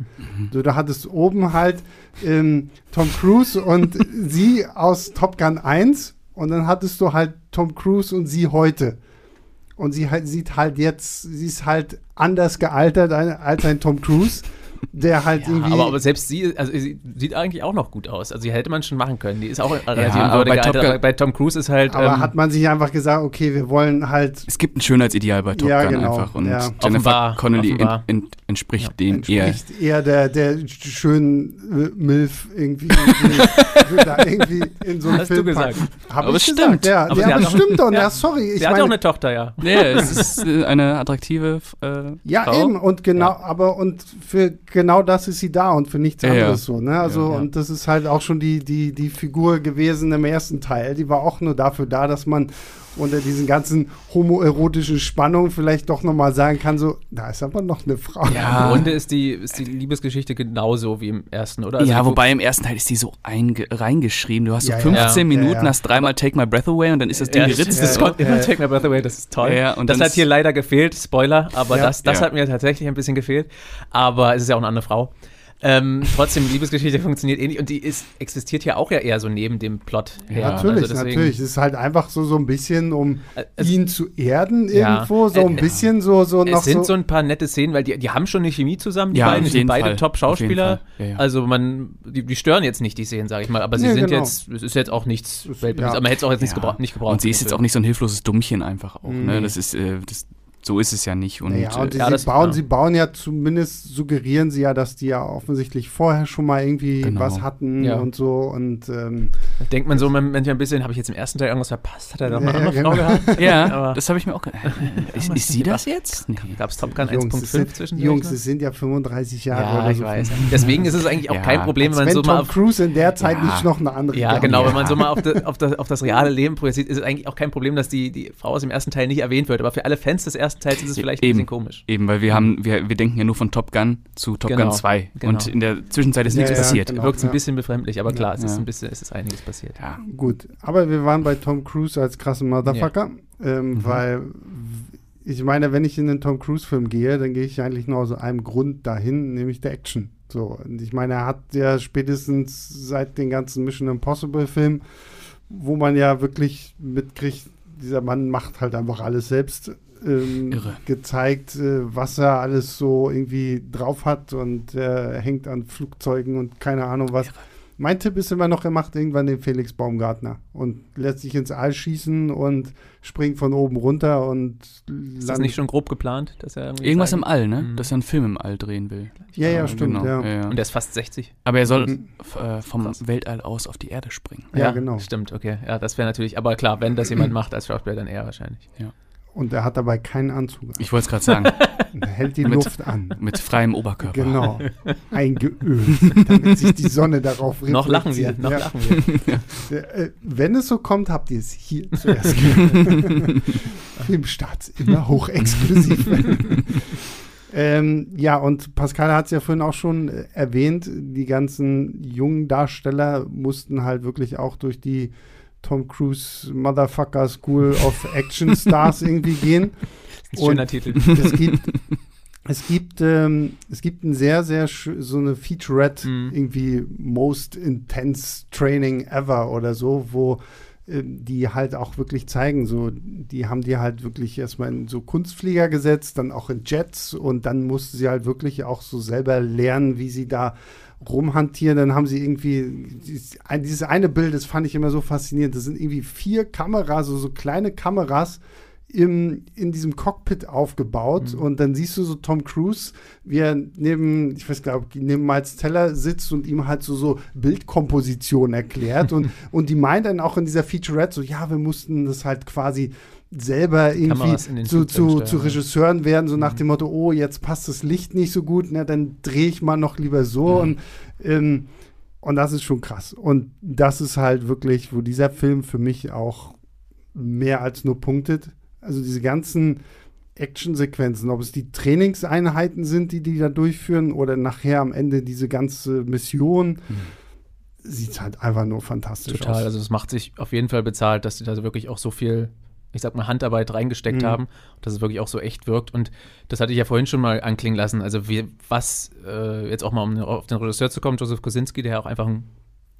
So, da hattest oben halt ähm, Tom Cruise und sie aus Top Gun 1 und dann hattest du halt Tom Cruise und sie heute. Und sie halt, sieht halt jetzt, sie ist halt anders gealtert als ein Tom Cruise, der halt Ja, irgendwie. aber, aber selbst sie, also sie sieht eigentlich auch noch gut aus. Also die hätte man schon machen können. Die ist auch relativ aber bei Top bei Tom Cruise ist halt. aber ähm, hat man sich einfach gesagt, okay, wir wollen halt Es gibt ein Schönheitsideal bei Top Ja, Gun genau, einfach. Und ja. Jennifer Offenbar, Connelly offenbar. ent, ent, entspricht Ja. dem eher. entspricht eher der, der sch- schönen äh, Milf irgendwie, irgendwie da irgendwie in so einem Hast du Film gesagt. packen. Hab Aber ich stimmt. gesagt, ja. Aber ja, stimmt doch, ja. ja, sorry. Ich sie hat ja meine, auch eine Tochter, ja. Nee, es ist äh, eine attraktive äh, ja, Frau. eben, und genau, Ja. aber und für genau das ist sie da und für nichts Ja, ja. anderes so, ne? Also, Ja, ja. und das ist halt auch schon die, die, die Figur gewesen im ersten Teil. Die war auch nur dafür da, dass man unter diesen ganzen homoerotischen Spannungen vielleicht doch nochmal sagen kann, so, da ist aber noch eine Frau. Ja, im Grunde ist die, ist die Liebesgeschichte genauso wie im ersten, oder? Also ja, wobei im ersten Teil ist die so einge reingeschrieben. Du hast so Ja, ja. 15 Ja, Minuten, ja. hast dreimal Take My Breath Away und dann ist das Ding Ja, geritzt. das ja, kommt immer ja. Take My Breath Away, das ist toll. Ja, und das hat hier leider gefehlt, Spoiler, aber Ja. das, das Ja. hat mir tatsächlich ein bisschen gefehlt. Aber es ist ja auch eine andere Frau. Ähm, trotzdem, Liebesgeschichte funktioniert ähnlich und die ist, existiert ja auch ja eher so neben dem Plot her. Natürlich, Also deswegen- natürlich. Es ist halt einfach so, so ein bisschen, um Also- ihn zu erden Ja. irgendwo, so ein Äh, bisschen so, so noch Es sind so so. ein paar nette Szenen, weil die, die haben schon eine Chemie zusammen, die Ja, beiden, sind jeden beide Top-Schauspieler. Ja, ja. Also man, die, die stören jetzt nicht die Szenen, sage ich mal, aber sie sind genau. jetzt, es ist jetzt auch nichts Ist- aber man hätte es auch jetzt nicht, Ja. gebraucht, nicht gebraucht. Und sie ist jetzt auch nicht so ein hilfloses Dummchen einfach auch. Ne? Nee. Das ist, äh, das, so ist es ja nicht. Und, Naja, und äh, ja, sie, das- bauen, ja. sie bauen ja zumindest, suggerieren sie ja, dass die ja offensichtlich vorher schon mal irgendwie Genau. was hatten Ja. und so. Und ähm, Da denkt man so manchmal ein bisschen, habe ich jetzt im ersten Teil irgendwas verpasst? Hat er da noch Ja, eine andere ja, Frau genau. gehabt? ja, Aber- das habe ich mir auch gedacht. Ist, ist sie das jetzt? Nee. Gab es Top Gun Jungs, 1.5 es sind, zwischen Jungs, es sind ja 35 Jahre Ja, oder ich so. weiß. Deswegen ist es eigentlich auch Ja, kein Problem, wenn man wenn so Tom mal auf, Cruise in der Zeit Ja. nicht noch eine andere ja, genau, wenn man so mal auf, das- auf, das, auf das reale Leben projiziert, ist es eigentlich auch kein Problem, dass die, die Frau aus dem ersten Teil nicht erwähnt wird. Aber für alle Fans des ersten Teils ist es vielleicht ein Eben. bisschen komisch. Eben, weil wir haben, wir, wir denken ja nur von Top Gun zu Top Genau, Gun 2. genau. Und in der Zwischenzeit ist Ja, nichts ja, passiert. genau. Wirkt ein ja. bisschen befremdlich, aber klar, es ist ein bisschen, es ist einiges passiert. Ja. Gut, aber wir waren bei Tom Cruise als krassen Motherfucker, ähm, Mhm. weil ich meine, wenn ich in einen Tom Cruise-Film gehe, dann gehe ich eigentlich nur aus einem Grund dahin, nämlich der Action. So, und ich meine, er hat ja spätestens seit den ganzen Mission Impossible-Filmen, wo man ja wirklich mitkriegt, dieser Mann macht halt einfach alles selbst. Ähm, Irre. gezeigt, äh, was er alles so irgendwie drauf hat und äh, hängt an Flugzeugen und keine Ahnung was. Mein Tipp ist immer noch, er macht irgendwann den Felix Baumgartner und lässt sich ins All schießen und springt von oben runter und Ist das nicht schon grob geplant, dass er irgendwie Irgendwas im All, ne? Mhm. Dass er einen Film im All drehen will. Ja, ja, stimmt, genau. ja. Ja, ja. Und er ist fast 60. Aber er soll Mhm. äh, vom Krass. Weltall aus auf die Erde springen. Ja, genau. Stimmt, okay. Ja, das wäre natürlich, aber klar, wenn das jemand macht als Schauspieler, dann er wahrscheinlich. Und er hat dabei keinen Anzug. an. Ich wollte es gerade sagen. Er hält die Mit- Luft an. mit freiem Oberkörper. Genau. Eingeölt, damit sich die Sonne darauf Noch lachen wir, reflektiert. noch ja. lachen wir. Äh, Wenn es so kommt, habt ihr es hier zuerst gehört. Filmstarts, immer hochexklusiv. ähm, ja, und Pascal hat es ja vorhin auch schon äh, erwähnt, die ganzen jungen Darsteller mussten halt wirklich auch durch die Tom Cruise Motherfucker School of Action Stars irgendwie gehen. Ein schöner Titel. Es gibt, es gibt, ähm, es gibt ein sehr, sehr so eine Featurette, Mhm. irgendwie Most Intense Training Ever oder so, wo ähm, die halt auch wirklich zeigen, so, die haben die halt wirklich erstmal in so Kunstflieger gesetzt, dann auch in Jets und dann mussten sie halt wirklich auch so selber lernen, wie sie da rumhantieren, dann haben sie irgendwie dieses, ein, dieses eine Bild, das fand ich immer so faszinierend. Das sind irgendwie vier Kameras, so, so kleine Kameras im, in diesem Cockpit aufgebaut Mhm. und dann siehst du so Tom Cruise, wie er neben, ich weiß gar nicht, neben Miles Teller sitzt und ihm halt so, so Bildkomposition erklärt und, und die meint dann auch in dieser Featurette so, ja, wir mussten das halt quasi selber irgendwie zu, zu, zu ja. Regisseuren werden, so nach Mhm. dem Motto, oh, jetzt passt das Licht nicht so gut, na, dann drehe ich mal noch lieber so Mhm. und ähm, und das ist schon krass. Und das ist halt wirklich, wo dieser Film für mich auch mehr als nur punktet. Also diese ganzen Actionsequenzen, ob es die Trainingseinheiten sind, die die da durchführen, oder nachher am Ende diese ganze Mission, sieht halt einfach nur fantastisch Total. aus. Also es macht sich auf jeden Fall bezahlt, dass sie da wirklich auch so viel, ich sag mal, Handarbeit reingesteckt Mhm. haben, dass es wirklich auch so echt wirkt. Und das hatte ich ja vorhin schon mal anklingen lassen. Also wie, was, äh, jetzt auch mal um auf den Regisseur zu kommen, Joseph Kosinski, der ja auch einfach ein,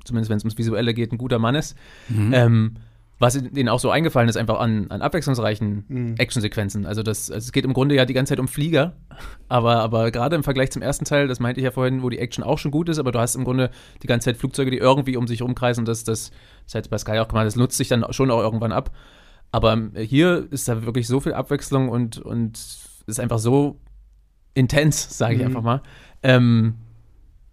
zumindest wenn es ums Visuelle geht, ein guter Mann ist. Mhm. Ähm, was denen auch so eingefallen ist, einfach an, an abwechslungsreichen Mhm. Actionsequenzen. Also, das, also es geht im Grunde ja die ganze Zeit um Flieger, aber, aber gerade im Vergleich zum ersten Teil, das meinte ich ja vorhin, wo die Action auch schon gut ist, aber du hast im Grunde die ganze Zeit Flugzeuge, die irgendwie um sich rumkreisen. Das, das, das hat bei Sky auch gemacht, das nutzt sich dann schon auch irgendwann ab. Aber ähm, hier ist da wirklich so viel Abwechslung und, und ist einfach so intens, sage ich Mhm. einfach mal. Ähm,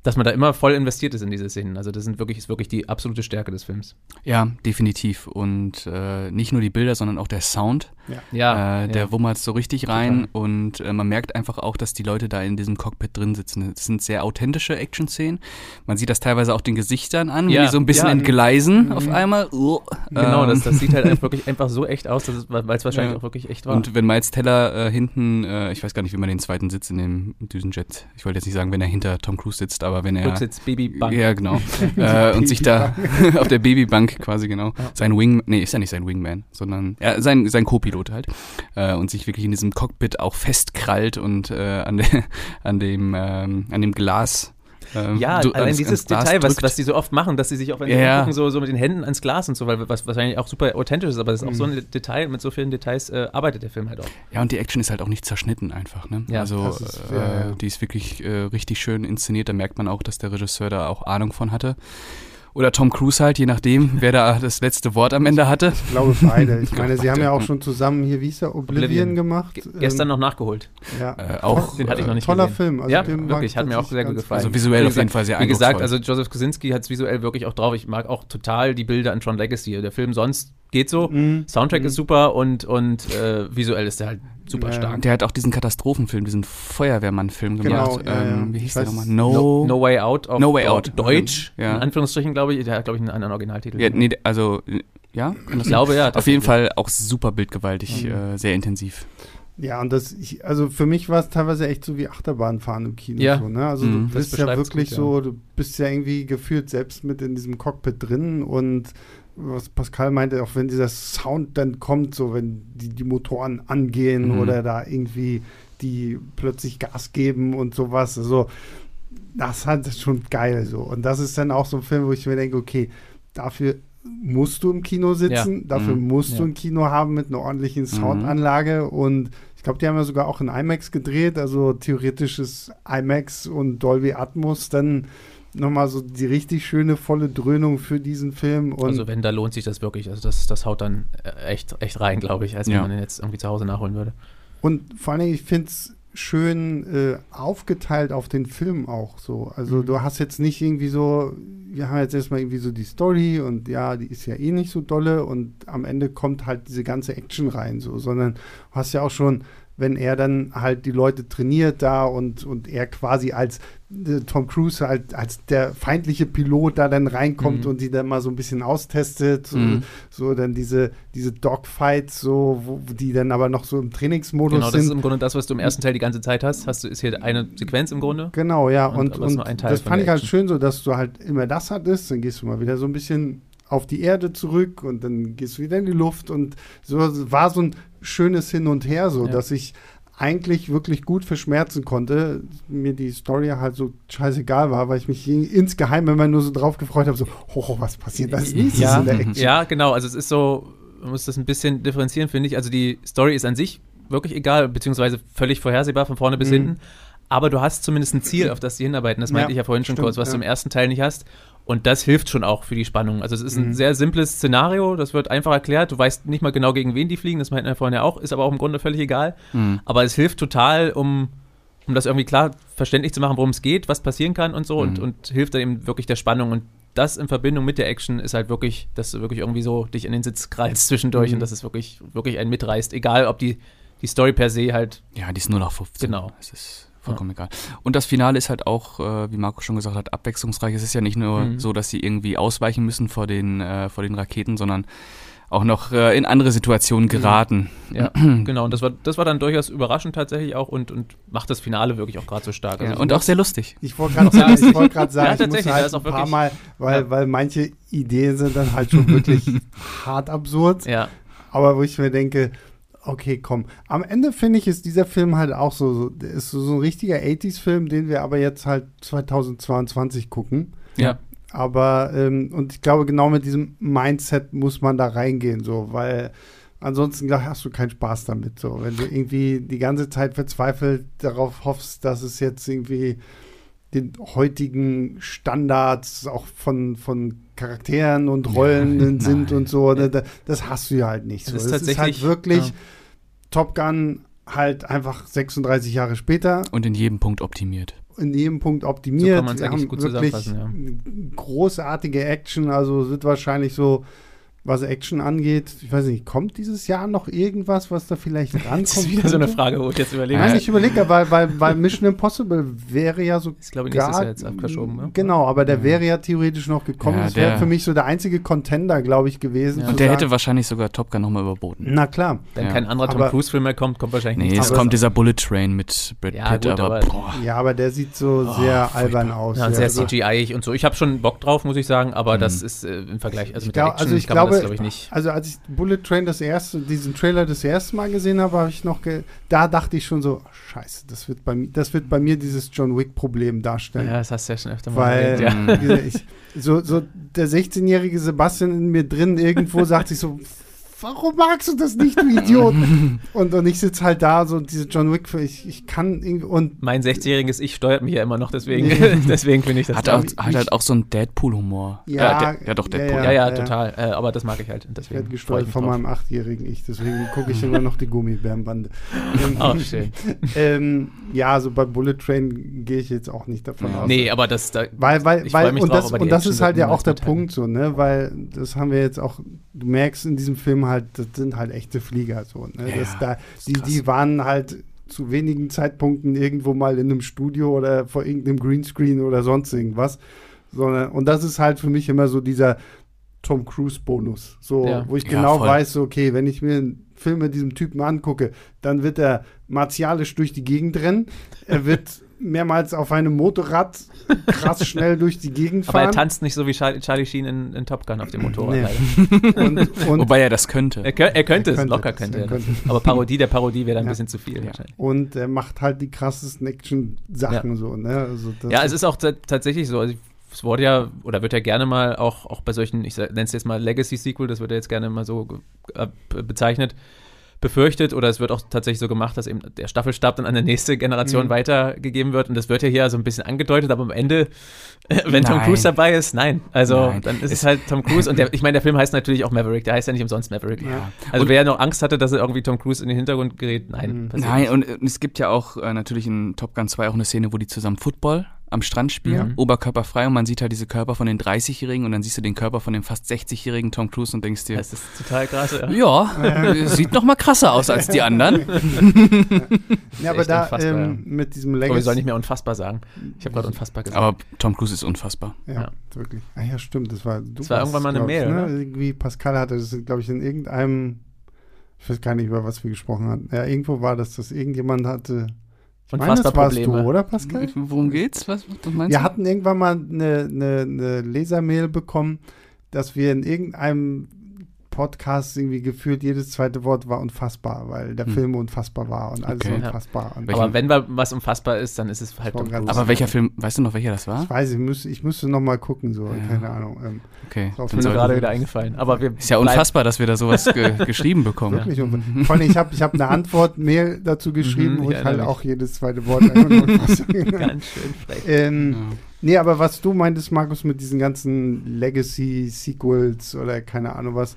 dass man da immer voll investiert ist in diese Szenen. Also das sind wirklich, ist wirklich die absolute Stärke des Films. Ja, definitiv. Und äh, nicht nur die Bilder, sondern auch der Sound. Ja. Ja, äh, der ja. wummert so richtig rein und äh, man merkt einfach auch, dass die Leute da in diesem Cockpit drin sitzen. Das sind sehr authentische Action-Szenen. Man sieht das teilweise auch den Gesichtern an, wie Ja, die so ein bisschen ja. entgleisen Mhm. auf einmal. Uh, Genau, ähm, das, das sieht halt einfach wirklich einfach so echt aus, es- weil es wahrscheinlich Ja. auch wirklich echt war. Und wenn Miles Teller äh, hinten, äh, ich weiß gar nicht, wie man den zweiten sitzt in dem Düsenjet. Ich wollte jetzt nicht sagen, wenn er hinter Tom Cruise sitzt, aber wenn er. Rücksitz, Babybank. Ja, genau. äh, und sich da auf der Babybank quasi, genau. Sein Wing, nee, ist ja nicht sein Wingman, sondern ja, sein, sein Co-Pilot halt. Äh, und sich wirklich in diesem Cockpit auch festkrallt und äh, an, der, an, dem, ähm, an dem Glas. Ähm, Ja, du- allein dieses Detail, was, drückt. was die so oft machen, dass sie sich auch, wenn sie ja. gucken, so, so mit den Händen ans Glas und so, weil was wahrscheinlich auch super authentisch ist, aber das ist auch so ein Detail, mit so vielen Details äh, arbeitet der Film halt auch. Ja, und die Action ist halt auch nicht zerschnitten einfach. Ne? Ja, also ist- äh, ja, ja. die ist wirklich äh, richtig schön inszeniert. Da merkt man auch, dass der Regisseur da auch Ahnung von hatte. Oder Tom Cruise halt, je nachdem, wer da das letzte Wort am Ende hatte. Ich glaube beide. Ich meine, sie haben ja auch schon zusammen hier, wie ist der, Oblivion, Oblivion. gemacht. Ge gestern noch nachgeholt. Ja. Äh, auch, Den hatte ich noch nicht Toller gesehen. Film. Also ja, wirklich, ich hat mir auch sehr gut gefallen. Also visuell auf jeden Fall sehr Wie gesagt, also Joseph Kosinski hat es visuell wirklich auch drauf. Ich mag auch total die Bilder an Tron Legacy. Der Film sonst geht so. Mhm. Soundtrack Mhm. ist super und, und äh, visuell ist der halt super Ja, stark. Der hat auch diesen Katastrophenfilm, diesen Feuerwehrmann-Film Genau, gemacht. ja, ja. ähm, wie hieß der nochmal? No, No. no Way Out auf No Way Out. Deutsch, Ja. in Anführungsstrichen, glaube ich. Der hat, glaube ich, einen anderen Originaltitel. Ja, nee, also, ja? Ich glaube, ja. Auf jeden. Fall auch super bildgewaltig, Mhm. äh, sehr intensiv. Ja, und das, ich, also für mich war es teilweise echt so wie Achterbahnfahren im Kino. Ja. So, ne? Also Mhm. du bist ja wirklich gut, ja. so, du bist ja irgendwie gefühlt selbst mit in diesem Cockpit drin und was Pascal meinte, auch wenn dieser Sound dann kommt, so wenn die, die Motoren angehen Mhm. oder da irgendwie die plötzlich Gas geben und sowas. Also das hat schon geil so. Und das ist dann auch so ein Film, wo ich mir denke, okay, dafür musst du im Kino sitzen, dafür Mhm. musst du Ja. ein Kino haben mit einer ordentlichen Soundanlage und ich glaube, die haben ja sogar auch in IMAX gedreht, also theoretisches IMAX und Dolby Atmos, dann nochmal so die richtig schöne volle Dröhnung für diesen Film und Also wenn, da lohnt sich das wirklich. Also das, das haut dann äh, echt, echt rein, glaube ich, als wenn Ja. man den jetzt irgendwie zu Hause nachholen würde. Und vor allen Dingen, ich finde es schön äh, aufgeteilt auf den Film auch so. Also Mhm. du hast jetzt nicht irgendwie so, wir haben jetzt erstmal irgendwie so die Story und ja, die ist ja eh nicht so dolle und am Ende kommt halt diese ganze Action rein so, sondern du hast ja auch schon, wenn er dann halt die Leute trainiert da und, und er quasi als äh, Tom Cruise halt als der feindliche Pilot da dann reinkommt Mhm. und die dann mal so ein bisschen austestet, so, Mhm. so dann diese, diese Dogfights, so, wo, die dann aber noch so im Trainingsmodus Genau, das ist sind. im Grunde das, was du im ersten Teil die ganze Zeit hast. Hast du, ist hier eine Sequenz im Grunde. Genau, ja. Und- Und, und, das fand ich halt schön, so dass du halt immer das hattest, dann gehst du mal wieder so ein bisschen auf die Erde zurück und dann gehst du wieder in die Luft und so war so ein schönes Hin und Her, so Ja. dass ich eigentlich wirklich gut verschmerzen konnte, mir die Story halt so scheißegal war, weil ich mich insgeheim immer nur so drauf gefreut habe, so, oh, was passiert nächstes Ja, in der Action? ja, genau. Also es ist so, man muss das ein bisschen differenzieren, finde ich. Also die Story ist an sich wirklich egal, beziehungsweise völlig vorhersehbar von vorne bis Mhm. hinten. Aber du hast zumindest ein Ziel, auf das sie hinarbeiten. Das meinte Ja, ich ja vorhin schon stimmt, kurz, was ja. du im ersten Teil nicht hast. Und das hilft schon auch für die Spannung. Also es ist ein Mhm. sehr simples Szenario, das wird einfach erklärt. Du weißt nicht mal genau, gegen wen die fliegen, das meinten wir vorhin ja auch, ist aber auch im Grunde völlig egal. Mhm. Aber es hilft total, um, um das irgendwie klar verständlich zu machen, worum es geht, was passieren kann und so und, Mhm. und hilft dann eben wirklich der Spannung. Und das in Verbindung mit der Action ist halt wirklich, dass du wirklich irgendwie so dich in den Sitz krallst zwischendurch Mhm. und dass es wirklich, wirklich einen mitreißt. Egal, ob die, die Story per se halt, Ja, die ist nur nach 15. Genau. Es ist vollkommen egal. Und das Finale ist halt auch, äh, wie Marco schon gesagt hat, abwechslungsreich. Es ist ja nicht nur Mhm. so, dass sie irgendwie ausweichen müssen vor den, äh, vor den Raketen, sondern auch noch äh, in andere Situationen geraten. ja, genau. Und das war, das war dann durchaus überraschend tatsächlich auch und, und macht das Finale wirklich auch gerade so stark. Ja, Also und auch sehr lustig. Ich wollte gerade sagen, ich wollt grad sagen Ja, ich muss halt ein paar Mal, weil, Ja. weil manche Ideen sind dann halt schon wirklich hart absurd. ja, Aber wo ich mir denke, okay, komm. Am Ende finde ich, ist dieser Film halt auch so, so ist so, so ein richtiger 80s-Film, den wir aber jetzt halt 2022 gucken. ja. Aber, ähm, und ich glaube, genau mit diesem Mindset muss man da reingehen, so, weil ansonsten glaub, hast du keinen Spaß damit, so. Wenn du irgendwie die ganze Zeit verzweifelt darauf hoffst, dass es jetzt irgendwie den heutigen Standards auch von, von Charakteren und Rollen Nein, sind nein. und so, da, da, das hast du ja halt nicht. So. Es ist Das ist halt wirklich ja. Top Gun halt einfach 36 Jahre später Und in jedem Punkt optimiert. in jedem Punkt optimiert. So kann man's Wir eigentlich gut zusammenfassen, großartige Action, also wird wahrscheinlich so, was Action angeht, ich weiß nicht, kommt dieses Jahr noch irgendwas, was da vielleicht rankommt? Das ist wieder so eine Frage, wo ich jetzt überlege. Nein, ich überlege, weil, weil, weil Mission Impossible wäre ja so. Ist, glaube ich, nächstes Jahr jetzt abgeschoben. Ne? Genau, aber der wäre ja theoretisch noch gekommen. Ja, das wäre für mich so der einzige Contender, glaube ich, gewesen. Ja. Und der sagen, hätte wahrscheinlich sogar Top Gun nochmal überboten. Na klar. Wenn Ja. kein anderer Tom Cruise-Film mehr kommt, kommt wahrscheinlich Nee, nichts es anderes. kommt dieser Bullet Train mit Brad Ja, Pitt, gut, aber, aber- boah. Ja, aber der sieht so Oh, sehr furchtbar. albern aus. Ja, sehr also, CGI und so. Ich habe schon Bock drauf, muss ich sagen, aber Mhm. das ist äh, im Vergleich, also Ich mit also glaube- glaube ich, nicht. also als ich Bullet Train das erste, diesen Trailer das erste Mal gesehen habe, habe ich noch, ge da dachte ich schon so, scheiße, das wird bei mir, das wird bei mir dieses John Wick Problem darstellen. Ja, das hast du ja schon öfter mal Weil erwähnt, ja. Ich, so, so der 16-jährige Sebastian in mir drin irgendwo sagt sich so, warum magst du das nicht, du Idiot? und, und ich sitze halt da, so diese John Wick, ich, ich kann irgendwie, und Mein 60-jähriges Ich steuert mich ja immer noch, deswegen, deswegen finde ich das Hat, auch, hat halt auch so einen Deadpool-Humor. Ja, äh, der, ja, doch, Deadpool. Ja, ja, ja. total. Äh, aber das mag ich halt. und ich Deswegen werde gesteuert von drauf. meinem achtjährigen Ich, deswegen gucke ich immer noch die Gummibärenbande. Ähm, Auch schön. ähm, ja, also bei Bullet Train gehe ich jetzt auch nicht davon Ja. aus. Nee, aber das, da, Weil, weil, weil, mich und drauf, das, und das ist halt ja auch der. Punkt so, ne, weil das haben wir jetzt auch, du merkst in diesem Film halt, das sind halt echte Flieger so, ne, Ja, das da, ist die, krass. die waren halt zu wenigen Zeitpunkten irgendwo mal in einem Studio oder vor irgendeinem Greenscreen oder sonst irgendwas, sondern, und das ist halt für mich immer so dieser Tom Cruise Bonus, so, Ja. wo ich Ja, genau voll. weiß, so, okay, wenn ich mir einen Film mit diesem Typen angucke, dann wird er martialisch durch die Gegend rennen, er wird mehrmals auf einem Motorrad krass schnell durch die Gegend aber er fahren. tanzt nicht so wie Charlie, Charlie Sheen in, in Top Gun auf dem Motorrad. Nee. und, und, Wobei er das könnte. Er, kö er könnte Er es, könnte locker das, könnte er könnte. Aber Parodie der Parodie wäre dann ein Ja. bisschen zu viel Ja. wahrscheinlich. und er macht halt die krassesten Action-Sachen so, ne? Also das Ja, es ist auch ta- tatsächlich so. Also, es wurde ja, oder wird ja gerne mal auch, auch bei solchen, ich nenne es jetzt mal Legacy-Sequel, das wird ja jetzt gerne mal so äh, bezeichnet, befürchtet oder es wird auch tatsächlich so gemacht, dass eben der Staffelstab dann an eine nächste Generation Mhm. weitergegeben wird und das wird ja hier so ein bisschen angedeutet, aber am Ende, wenn Tom Nein. Cruise dabei ist, nein. Also Nein. dann ist es Es- halt Tom Cruise und der, ich meine, der Film heißt natürlich auch Maverick, der heißt ja nicht umsonst Maverick. Ja. Also Und- wer noch Angst hatte, dass er irgendwie Tom Cruise in den Hintergrund gerät, nein. Mhm. Nein, nicht. und es gibt ja auch äh, natürlich in Top Gun 2 auch eine Szene, wo die zusammen Football am Strand spielen, Mhm. oberkörperfrei und man sieht halt diese Körper von den 30-Jährigen und dann siehst du den Körper von dem fast 60-jährigen Tom Cruise und denkst dir, das ist total krass. Ja. ja, äh, sieht noch mal krasser aus als die anderen. ja, aber da ähm, mit diesem Aber wir sollen Legacy. nicht mehr unfassbar sagen. Ich habe gerade unfassbar gesagt. Aber Tom Cruise ist unfassbar. Ja, Ja. wirklich. Ah ja, stimmt, das war du Das war warst, irgendwann mal eine Mail, ne? oder? Irgendwie Pascal hatte das, glaube ich, in irgendeinem, ich weiß gar nicht, über was wir gesprochen hatten. Ja, irgendwo war das, dass irgendjemand hatte. Ich meine, das Unfassbar warst du, oder Pascal? Worum geht's? Was, was meinst Wir du? hatten irgendwann mal eine, eine, eine Lesermail bekommen, dass wir in irgendeinem Podcast irgendwie gefühlt jedes zweite Wort war unfassbar, weil der Hm. Film unfassbar war und alles Okay. unfassbar. Und Welchen- Aber wenn wa- was unfassbar ist, dann ist es halt Tom ganz- Cruise. Aber welcher Film, weißt du noch, welcher das war? ich weiß, ich müsste, ich müsste noch mal gucken, so, Ja. keine Ahnung. Ähm, Okay. Ist mir gerade wieder eingefallen. Aber wir Ist ja unfassbar, dass wir da sowas ge geschrieben bekommen. Wirklich. Und vor allem, ich habe ich hab eine Antwort-Mail dazu geschrieben, Mhm, wo ich halt mich. auch jedes zweite Wort einfach nur unfassbar- Ganz schön frech. ähm, Ja. Nee, aber was du meintest, Markus, mit diesen ganzen Legacy-Sequels oder keine Ahnung was,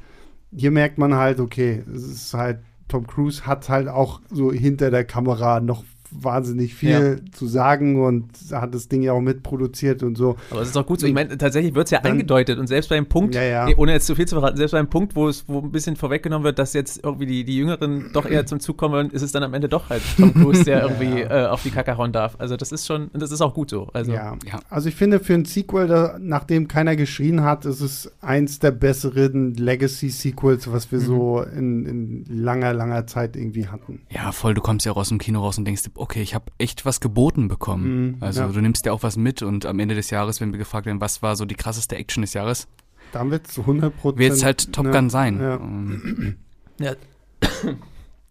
hier merkt man halt, okay, es ist halt, Tom Cruise hat halt auch so hinter der Kamera noch wahnsinnig viel zu sagen und hat das Ding ja auch mitproduziert und so. Aber es ist auch gut so. Ich meine, tatsächlich wird es ja Dann- angedeutet und selbst beim Punkt, Ja, ja. ohne jetzt zu viel zu verraten, selbst beim Punkt, wo es wo ein bisschen vorweggenommen wird, dass jetzt irgendwie die, die Jüngeren doch eher zum Zug kommen, ist es dann am Ende doch halt Tom Cruise, der irgendwie Ja. äh, auf die Kacke hauen darf. Also das ist schon, das ist auch gut so. Also ja. Ja. Also ich finde, für ein Sequel, da, nachdem keiner geschrien hat, ist es eins der besseren Legacy-Sequels, was wir Mhm. so in, in langer, langer Zeit irgendwie hatten. Ja, voll, du kommst ja raus dem Kino raus und denkst, okay, ich habe echt was geboten bekommen. Mhm, also ja. du nimmst ja auch was mit und am Ende des Jahres, wenn wir gefragt werden, was war so die krasseste Action des Jahres, Dann wird es zu 100 Prozent. wird es halt Top ne, Gun sein. Ja. Ähm, Ja.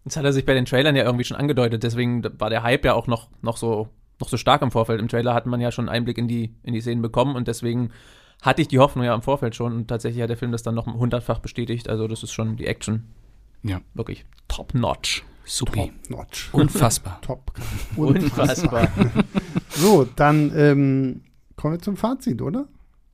Das hat er sich bei den Trailern ja irgendwie schon angedeutet, deswegen war der Hype ja auch noch, noch, so, noch so stark im Vorfeld. Im Trailer hat man ja schon Einblick in die, in die Szenen bekommen und deswegen hatte ich die Hoffnung ja im Vorfeld schon und tatsächlich hat der Film das dann noch hundertfach bestätigt. Also das ist schon die Action Ja. wirklich top notch. Supi. Unfassbar. Top. Unfassbar. So, dann ähm, kommen wir zum Fazit, oder?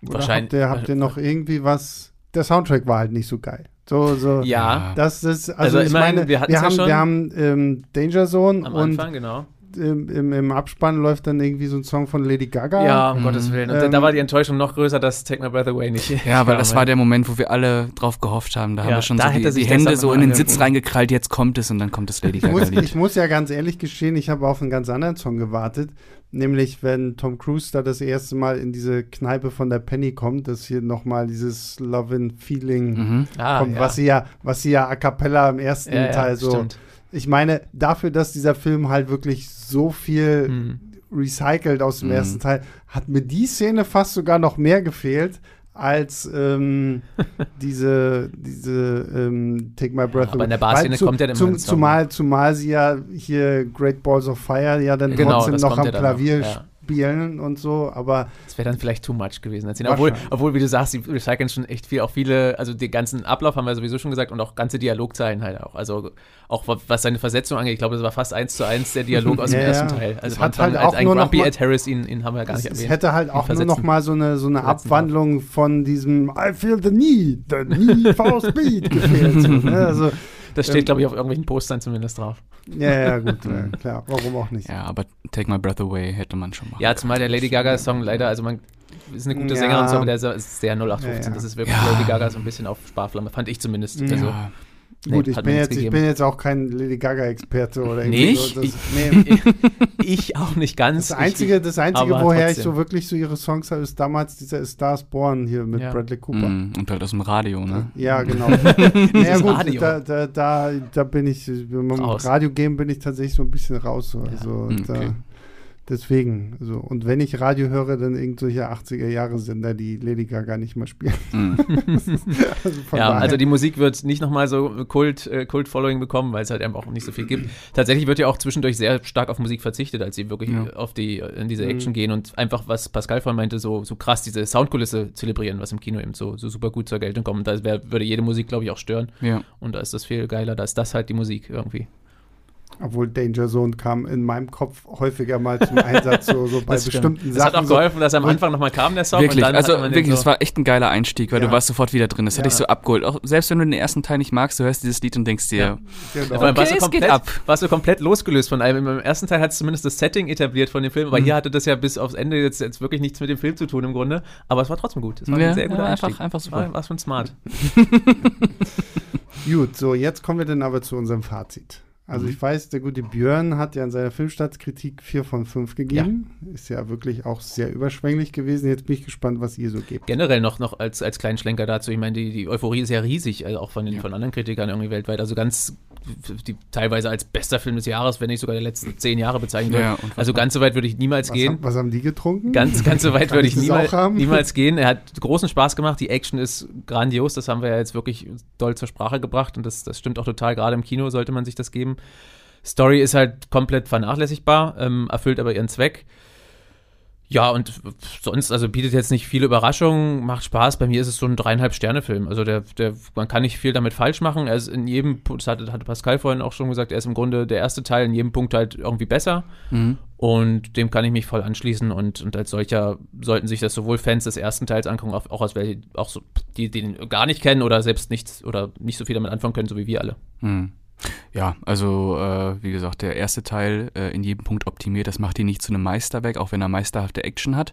Oder Wahrscheinlich- Habt ihr, habt ihr noch irgendwie was? Der Soundtrack war halt nicht so geil. So, so. ja, Das ist, also, Also ich meine, wir ja haben, schon. wir haben ähm, Danger Zone am und Anfang, genau. Im, im, im Abspann läuft dann irgendwie so ein Song von Lady Gaga. Ja, um Mhm. Gottes Willen. Und da- Ähm, da war die Enttäuschung noch größer, dass Take My Breath Away nicht. Ja, weil das war der Moment, wo wir alle drauf gehofft haben. Da haben Ja, wir schon so die, die Hände Song so in den. Sitz reingekrallt, jetzt kommt es und dann kommt das Lady Ich muss, ich muss ja ganz ehrlich gestehen, ich habe auf einen ganz anderen Song gewartet. Nämlich, wenn Tom Cruise da das erste Mal in diese Kneipe von der Penny kommt, dass hier nochmal dieses Love and Feeling Mhm. Ah, kommt, ja. was sie ja, was sie ja a cappella im ersten ja, ja, Teil so. Stimmt. Ich meine, dafür, dass dieser Film halt wirklich so viel Mhm. recycelt aus dem Mhm. ersten Teil, hat mir die Szene fast sogar noch mehr gefehlt als ähm, diese, diese ähm, Take My Breath aber in der Barszene kommt ja dann zum, zumal, zumal sie ja hier Great Balls of Fire ja dann Genau, trotzdem noch am ja Klavier ja. Spielen und so, aber Das wäre dann vielleicht too much gewesen. Obwohl, obwohl, wie du sagst, die recyceln schon echt viel, auch viele, also den ganzen Ablauf haben wir sowieso schon gesagt und auch ganze Dialogzeilen halt auch. Also auch wa- was seine Versetzung angeht, ich glaube, das war fast eins zu eins der Dialog aus dem Ja, ersten ja. Teil. Also Es hat halt als auch ein nur noch Grumpy mal- Ed Harris, ihn, ihn haben wir gar nicht es, es erwähnt. hätte halt auch nur noch mal so eine, so eine Abwandlung von diesem I feel the need, the need for speed gefehlt. Ne? Also, Das ähm, steht, glaube ich, auf irgendwelchen Postern zumindest drauf. ja, ja, gut, ja, klar, warum auch nicht. Ja, aber Take My Breath Away hätte man schon machen Ja, zumal der Lady Gaga-Song leider, also man ist eine gute Ja. Sängerin, und so, aber der ist sehr 0815. Ja, ja. Das ist wirklich Ja. Lady Gaga so ein bisschen auf Sparflamme, fand ich zumindest. Ja. Also, Ja. Nee, Gut, ich bin, jetzt, ich bin jetzt auch kein Lady Gaga-Experte oder irgendwie Nicht? so. Das, nee, ich auch nicht ganz. das Einzige, das Einzige woher ich trotzdem. so wirklich so ihre Songs habe, ist damals dieser Stars Born hier mit Ja. Bradley Cooper. Mm, Und halt aus dem Radio, ne? Ja, genau. naja, gut, Radio. da, da, da, da bin ich, wenn man Raus. mit Radio gehen, bin ich tatsächlich so ein bisschen raus. So. Also, Hm, da, okay. Deswegen. So. Und wenn ich Radio höre, dann irgendwelche 80er-Jahre-Sender, die Lady Gaga nicht mal spielen. Mm. Also Ja, daher- also die Musik wird nicht nochmal so Kult, äh, Kult-Following bekommen, weil es halt einfach auch nicht so viel gibt. Tatsächlich wird ja auch zwischendurch sehr stark auf Musik verzichtet, als sie wirklich Ja. auf die, in diese Mhm. Action gehen und einfach, was Pascal vorhin meinte, so, so krass diese Soundkulisse zelebrieren, was im Kino eben so, so super gut zur Geltung kommt. Da wär, würde jede Musik, glaube ich, auch stören. ja. Und da ist das viel geiler, da ist das halt die Musik irgendwie. Obwohl Danger Zone kam in meinem Kopf häufiger mal zum Einsatz, so, so bei Das stimmt. bestimmten Das Sachen. hat auch so, geholfen, dass er am Anfang nochmal kam, der Song. Wirklich, und dann also wirklich, so, es war echt ein geiler Einstieg, weil Ja. du warst sofort wieder drin. Das Ja. dich so abgeholt. Auch selbst wenn du den ersten Teil nicht magst, du hörst dieses Lied und denkst dir, Ja. genau. Allem warst, Okay, du komplett, ab. warst du komplett losgelöst von allem. Im ersten Teil hat es zumindest das Setting etabliert von dem Film, aber Mhm. hier hatte das ja bis aufs Ende jetzt, jetzt wirklich nichts mit dem Film zu tun im Grunde. Aber es war trotzdem gut. Es war Ja, ein sehr guter ja, Einstieg. einfach- einfach super. War, war schon smart. Gut, so jetzt kommen wir dann aber zu unserem Fazit. Also Mhm. ich weiß, der gute Björn hat ja in seiner Filmstartskritik 4 von 5 gegeben. Ist ja wirklich auch sehr überschwänglich gewesen. Jetzt bin ich gespannt, was ihr so gebt. Generell noch, noch als, als kleinen Schlenker dazu. Ich meine, die, die Euphorie ist ja riesig, also auch von, den, Ja. von anderen Kritikern irgendwie weltweit. Also ganz, die, teilweise als bester Film des Jahres, wenn nicht sogar der letzten zehn Jahre bezeichnet wird. Ja, also ganz so weit würde ich niemals Was, gehen. haben- was haben die getrunken? Ganz, ganz so weit würde ich niemals, niemals gehen. Er hat großen Spaß gemacht. Die Action ist grandios. Das haben wir ja jetzt wirklich doll zur Sprache gebracht. Und das, das stimmt auch total. Gerade im Kino sollte man sich das geben. Story ist halt komplett vernachlässigbar, ähm, erfüllt aber ihren Zweck. Ja, und sonst, also bietet jetzt nicht viele Überraschungen, macht Spaß. Bei mir ist es so ein dreieinhalb Sterne-Film. Also der, der, man kann nicht viel damit falsch machen. Er ist in jedem, Punkt- das hatte, hatte Pascal vorhin auch schon gesagt, er ist im Grunde der erste Teil in jedem Punkt halt irgendwie besser. Mhm. Und dem kann ich mich voll anschließen und, und als solcher sollten sich das sowohl Fans des ersten Teils angucken, auch, auch als welche, auch so, die, die den gar nicht kennen oder selbst nichts oder nicht so viel damit anfangen können, so wie wir alle. Hm. Ja, also äh, wie gesagt, der erste Teil äh, in jedem Punkt optimiert, das macht ihn nicht zu einem Meisterwerk, auch wenn er meisterhafte Action hat.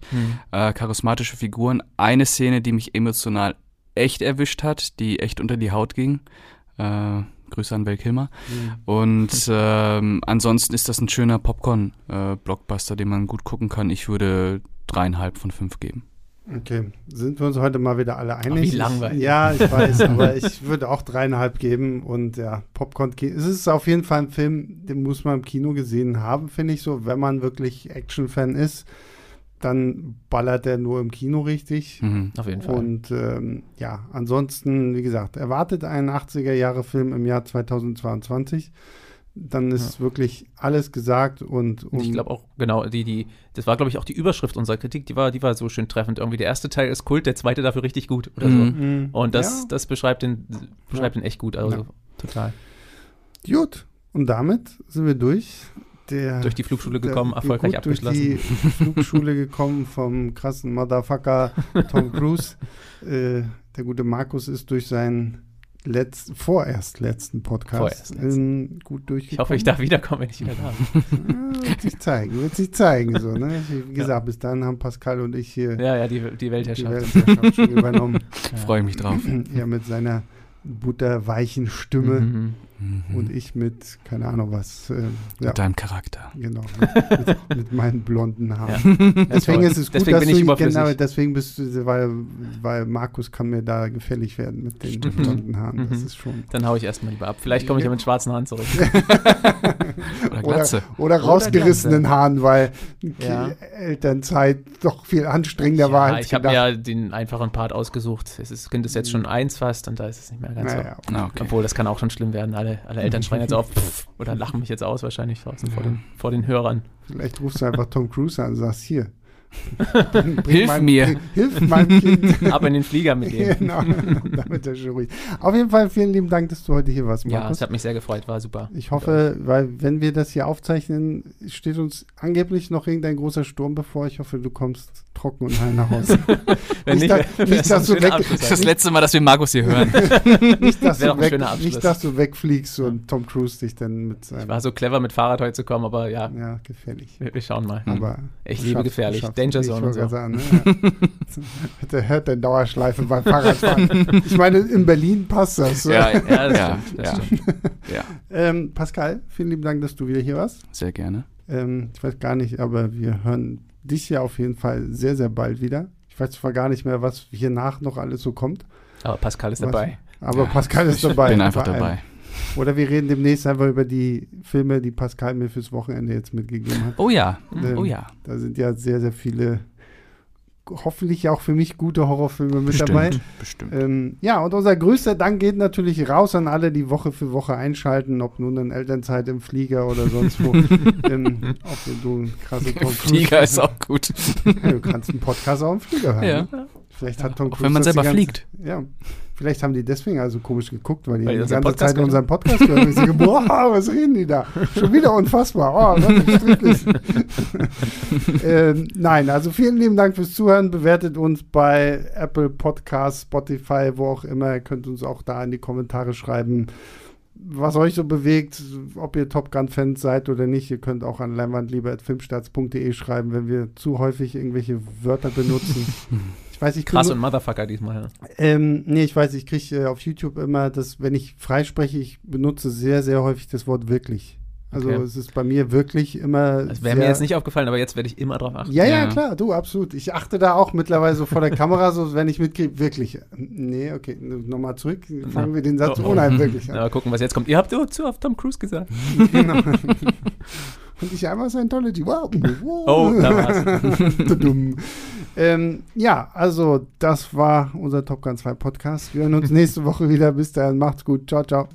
Äh, charismatische Figuren. Eine Szene, die mich emotional echt erwischt hat, die echt unter die Haut ging. Äh, Grüße an Val Kilmer. Und ähm, ansonsten ist das ein schöner Popcorn-Blockbuster, den man gut gucken kann. Ich würde dreieinhalb von fünf geben. Okay, sind wir uns heute mal wieder alle einig? wie langweilig. Ja, ich weiß, aber ich würde auch dreieinhalb geben und ja, Popcorn. Es ist auf jeden Fall ein Film, den muss man im Kino gesehen haben, finde ich so. Wenn man wirklich Action-Fan ist, dann ballert er nur im Kino richtig. Mhm. Auf jeden Fall. Und ähm, ja, ansonsten, wie gesagt, erwartet einen 80er-Jahre-Film im Jahr 2022. Dann ist wirklich alles gesagt und Und ich glaube auch, genau, die, die, das war, glaube ich, auch die Überschrift unserer Kritik, die war, die war so schön treffend. Irgendwie der erste Teil ist Kult, der zweite dafür richtig gut oder so. Mhm. Und das, ja, das beschreibt den, beschreibt den echt gut, also Ja. total. gut. Und damit sind wir durch. Der, Durch die Flugschule der- gekommen, erfolgreich gut Durch abgeschlossen. die Flugschule gekommen vom krassen Motherfucker Tom Cruise. äh, der gute Markus ist durch sein letzt, vorerst letzten Podcast Vorerst letzten. ähm, gut durchgekommen. Ich hoffe, ich darf wiederkommen, wenn ich wieder da bin. Ja, wird sich zeigen, wird sich zeigen. So, ne? Wie gesagt, bis dann haben Pascal und ich hier Ja, ja, die, die die Weltherrschaft. Weltherrschaft schon übernommen. Ja. Freue mich drauf. er mit seiner butterweichen Stimme Mhm. Mhm. und ich mit, keine Ahnung was, äh, ja, Mit deinem Charakter. genau, mit, mit, mit meinen blonden Haaren. Ja. Deswegen ist es gut, Deswegen dass bin ich du, genau, deswegen bist du, weil, weil Markus kann mir da gefällig werden mit den Stimmt. blonden Haaren. Das Mhm. ist schon. Dann hau ich erstmal lieber ab. Vielleicht komme ich ja mit schwarzen Haaren zurück. Oder Glatze. Oder rausgerissenen Haaren, weil Ja. Elternzeit doch viel anstrengender war Ja, als ich habe ja den einfachen Part ausgesucht. Es ist, Kind ist jetzt schon eins fast und da ist es nicht mehr ganz Naja, Ah, okay. so. Obwohl, das kann auch schon schlimm werden. Alle, alle Eltern schreien jetzt auf pff, oder lachen mich jetzt aus wahrscheinlich draußen vor, den, vor den Hörern. vielleicht rufst du einfach Tom Cruise an und sagst, hier. Bring- bring Hilf mein- mir. bring- Hilf meinem Kind. Ab in den Flieger mit dem. genau, damit er schon ruhig. Auf jeden Fall vielen lieben Dank, dass du heute hier warst, Ja, Markus. es hat mich sehr gefreut, war super. ich hoffe, weil wenn wir das hier aufzeichnen, steht uns angeblich noch irgendein großer Sturm bevor. Ich hoffe, du kommst trocken und heil nach Hause. Wenn Nicht nicht, da- nicht, dass du weg- Abschluss. Das ist das letzte Mal, dass wir Markus hier hören. nicht, dass Wäre du weg, schöner Abschluss. nicht, dass du wegfliegst und Tom Cruise dich dann mit Ich seinem. war so clever mit Fahrrad heute zu kommen, aber ja, Ja, gefährlich. wir, wir schauen mal. Aber Ich liebe gefährlich. Danger ich Zone und so. Sagen, ne? Der hört der Dauerschleife beim Fahrradfahren. ich meine, in Berlin passt das. ja, Ja, das ja, stimmt. Das ja. stimmt. ja, Ähm, Pascal, vielen lieben Dank, dass du wieder hier warst. sehr gerne. Ähm, ich weiß gar nicht, aber wir hören dich ja auf jeden Fall sehr, sehr bald wieder. Ich weiß zwar gar nicht mehr, was hier nach noch alles so kommt, Aber Pascal ist Was? dabei. aber Ja, Pascal ist ich dabei. bin einfach dabei. Oder wir reden demnächst einfach über die Filme, die Pascal mir fürs Wochenende jetzt mitgegeben hat. Oh ja, Ähm, oh ja. Da sind ja sehr, sehr viele, hoffentlich auch für mich gute Horrorfilme mit Bestimmt, dabei. bestimmt. Ähm, ja, und unser größter Dank geht natürlich raus an alle, die Woche für Woche einschalten, ob nun in Elternzeit im Flieger oder sonst wo. ähm, ob du ein krasse Tom Flieger ist auch gut. Ja, du kannst einen Podcast auch im Flieger hören. Ja. Ne? Vielleicht hat Tom Auch Cruise wenn man selber ganze- fliegt. Ja, vielleicht haben die deswegen also komisch geguckt, weil die Weil die ganze Podcast Zeit unseren Podcast gehört haben. Sage, boah, was reden die da? Schon wieder unfassbar. Oh, ähm, nein, also vielen lieben Dank fürs Zuhören. Bewertet uns bei Apple Podcasts, Spotify, wo auch immer. Ihr könnt uns auch da in die Kommentare schreiben, was euch so bewegt, ob ihr Top Gun-Fans seid oder nicht. Ihr könnt auch an leinwandlieber.filmstarts.de schreiben, wenn wir zu häufig irgendwelche Wörter benutzen. Ich weiß, ich bin Krass und Motherfucker diesmal. ähm, nee, ich weiß, ich kriege äh, auf YouTube immer das, wenn ich freispreche, ich benutze sehr, sehr häufig das Wort wirklich. Also Okay. es ist bei mir wirklich immer. Das wäre mir jetzt nicht aufgefallen, aber jetzt werde ich immer drauf achten. Ja, ja, Ja. klar, du, absolut. Ich achte da auch mittlerweile so vor der Kamera, so wenn ich mitkriege, wirklich. Nee, okay, nochmal zurück. Fangen wir den Satz Oh, oh. ohne ein wirklich Ja, an. mal gucken, was jetzt kommt. Ihr habt zu auf Tom Cruise gesagt. genau. Und ich einmal Scientology. Wow. wow. Oh, da war's. Ähm, ja, also das war unser Top Gun 2 Podcast. Wir hören uns nächste Woche wieder. Bis dahin, macht's gut. Ciao, ciao.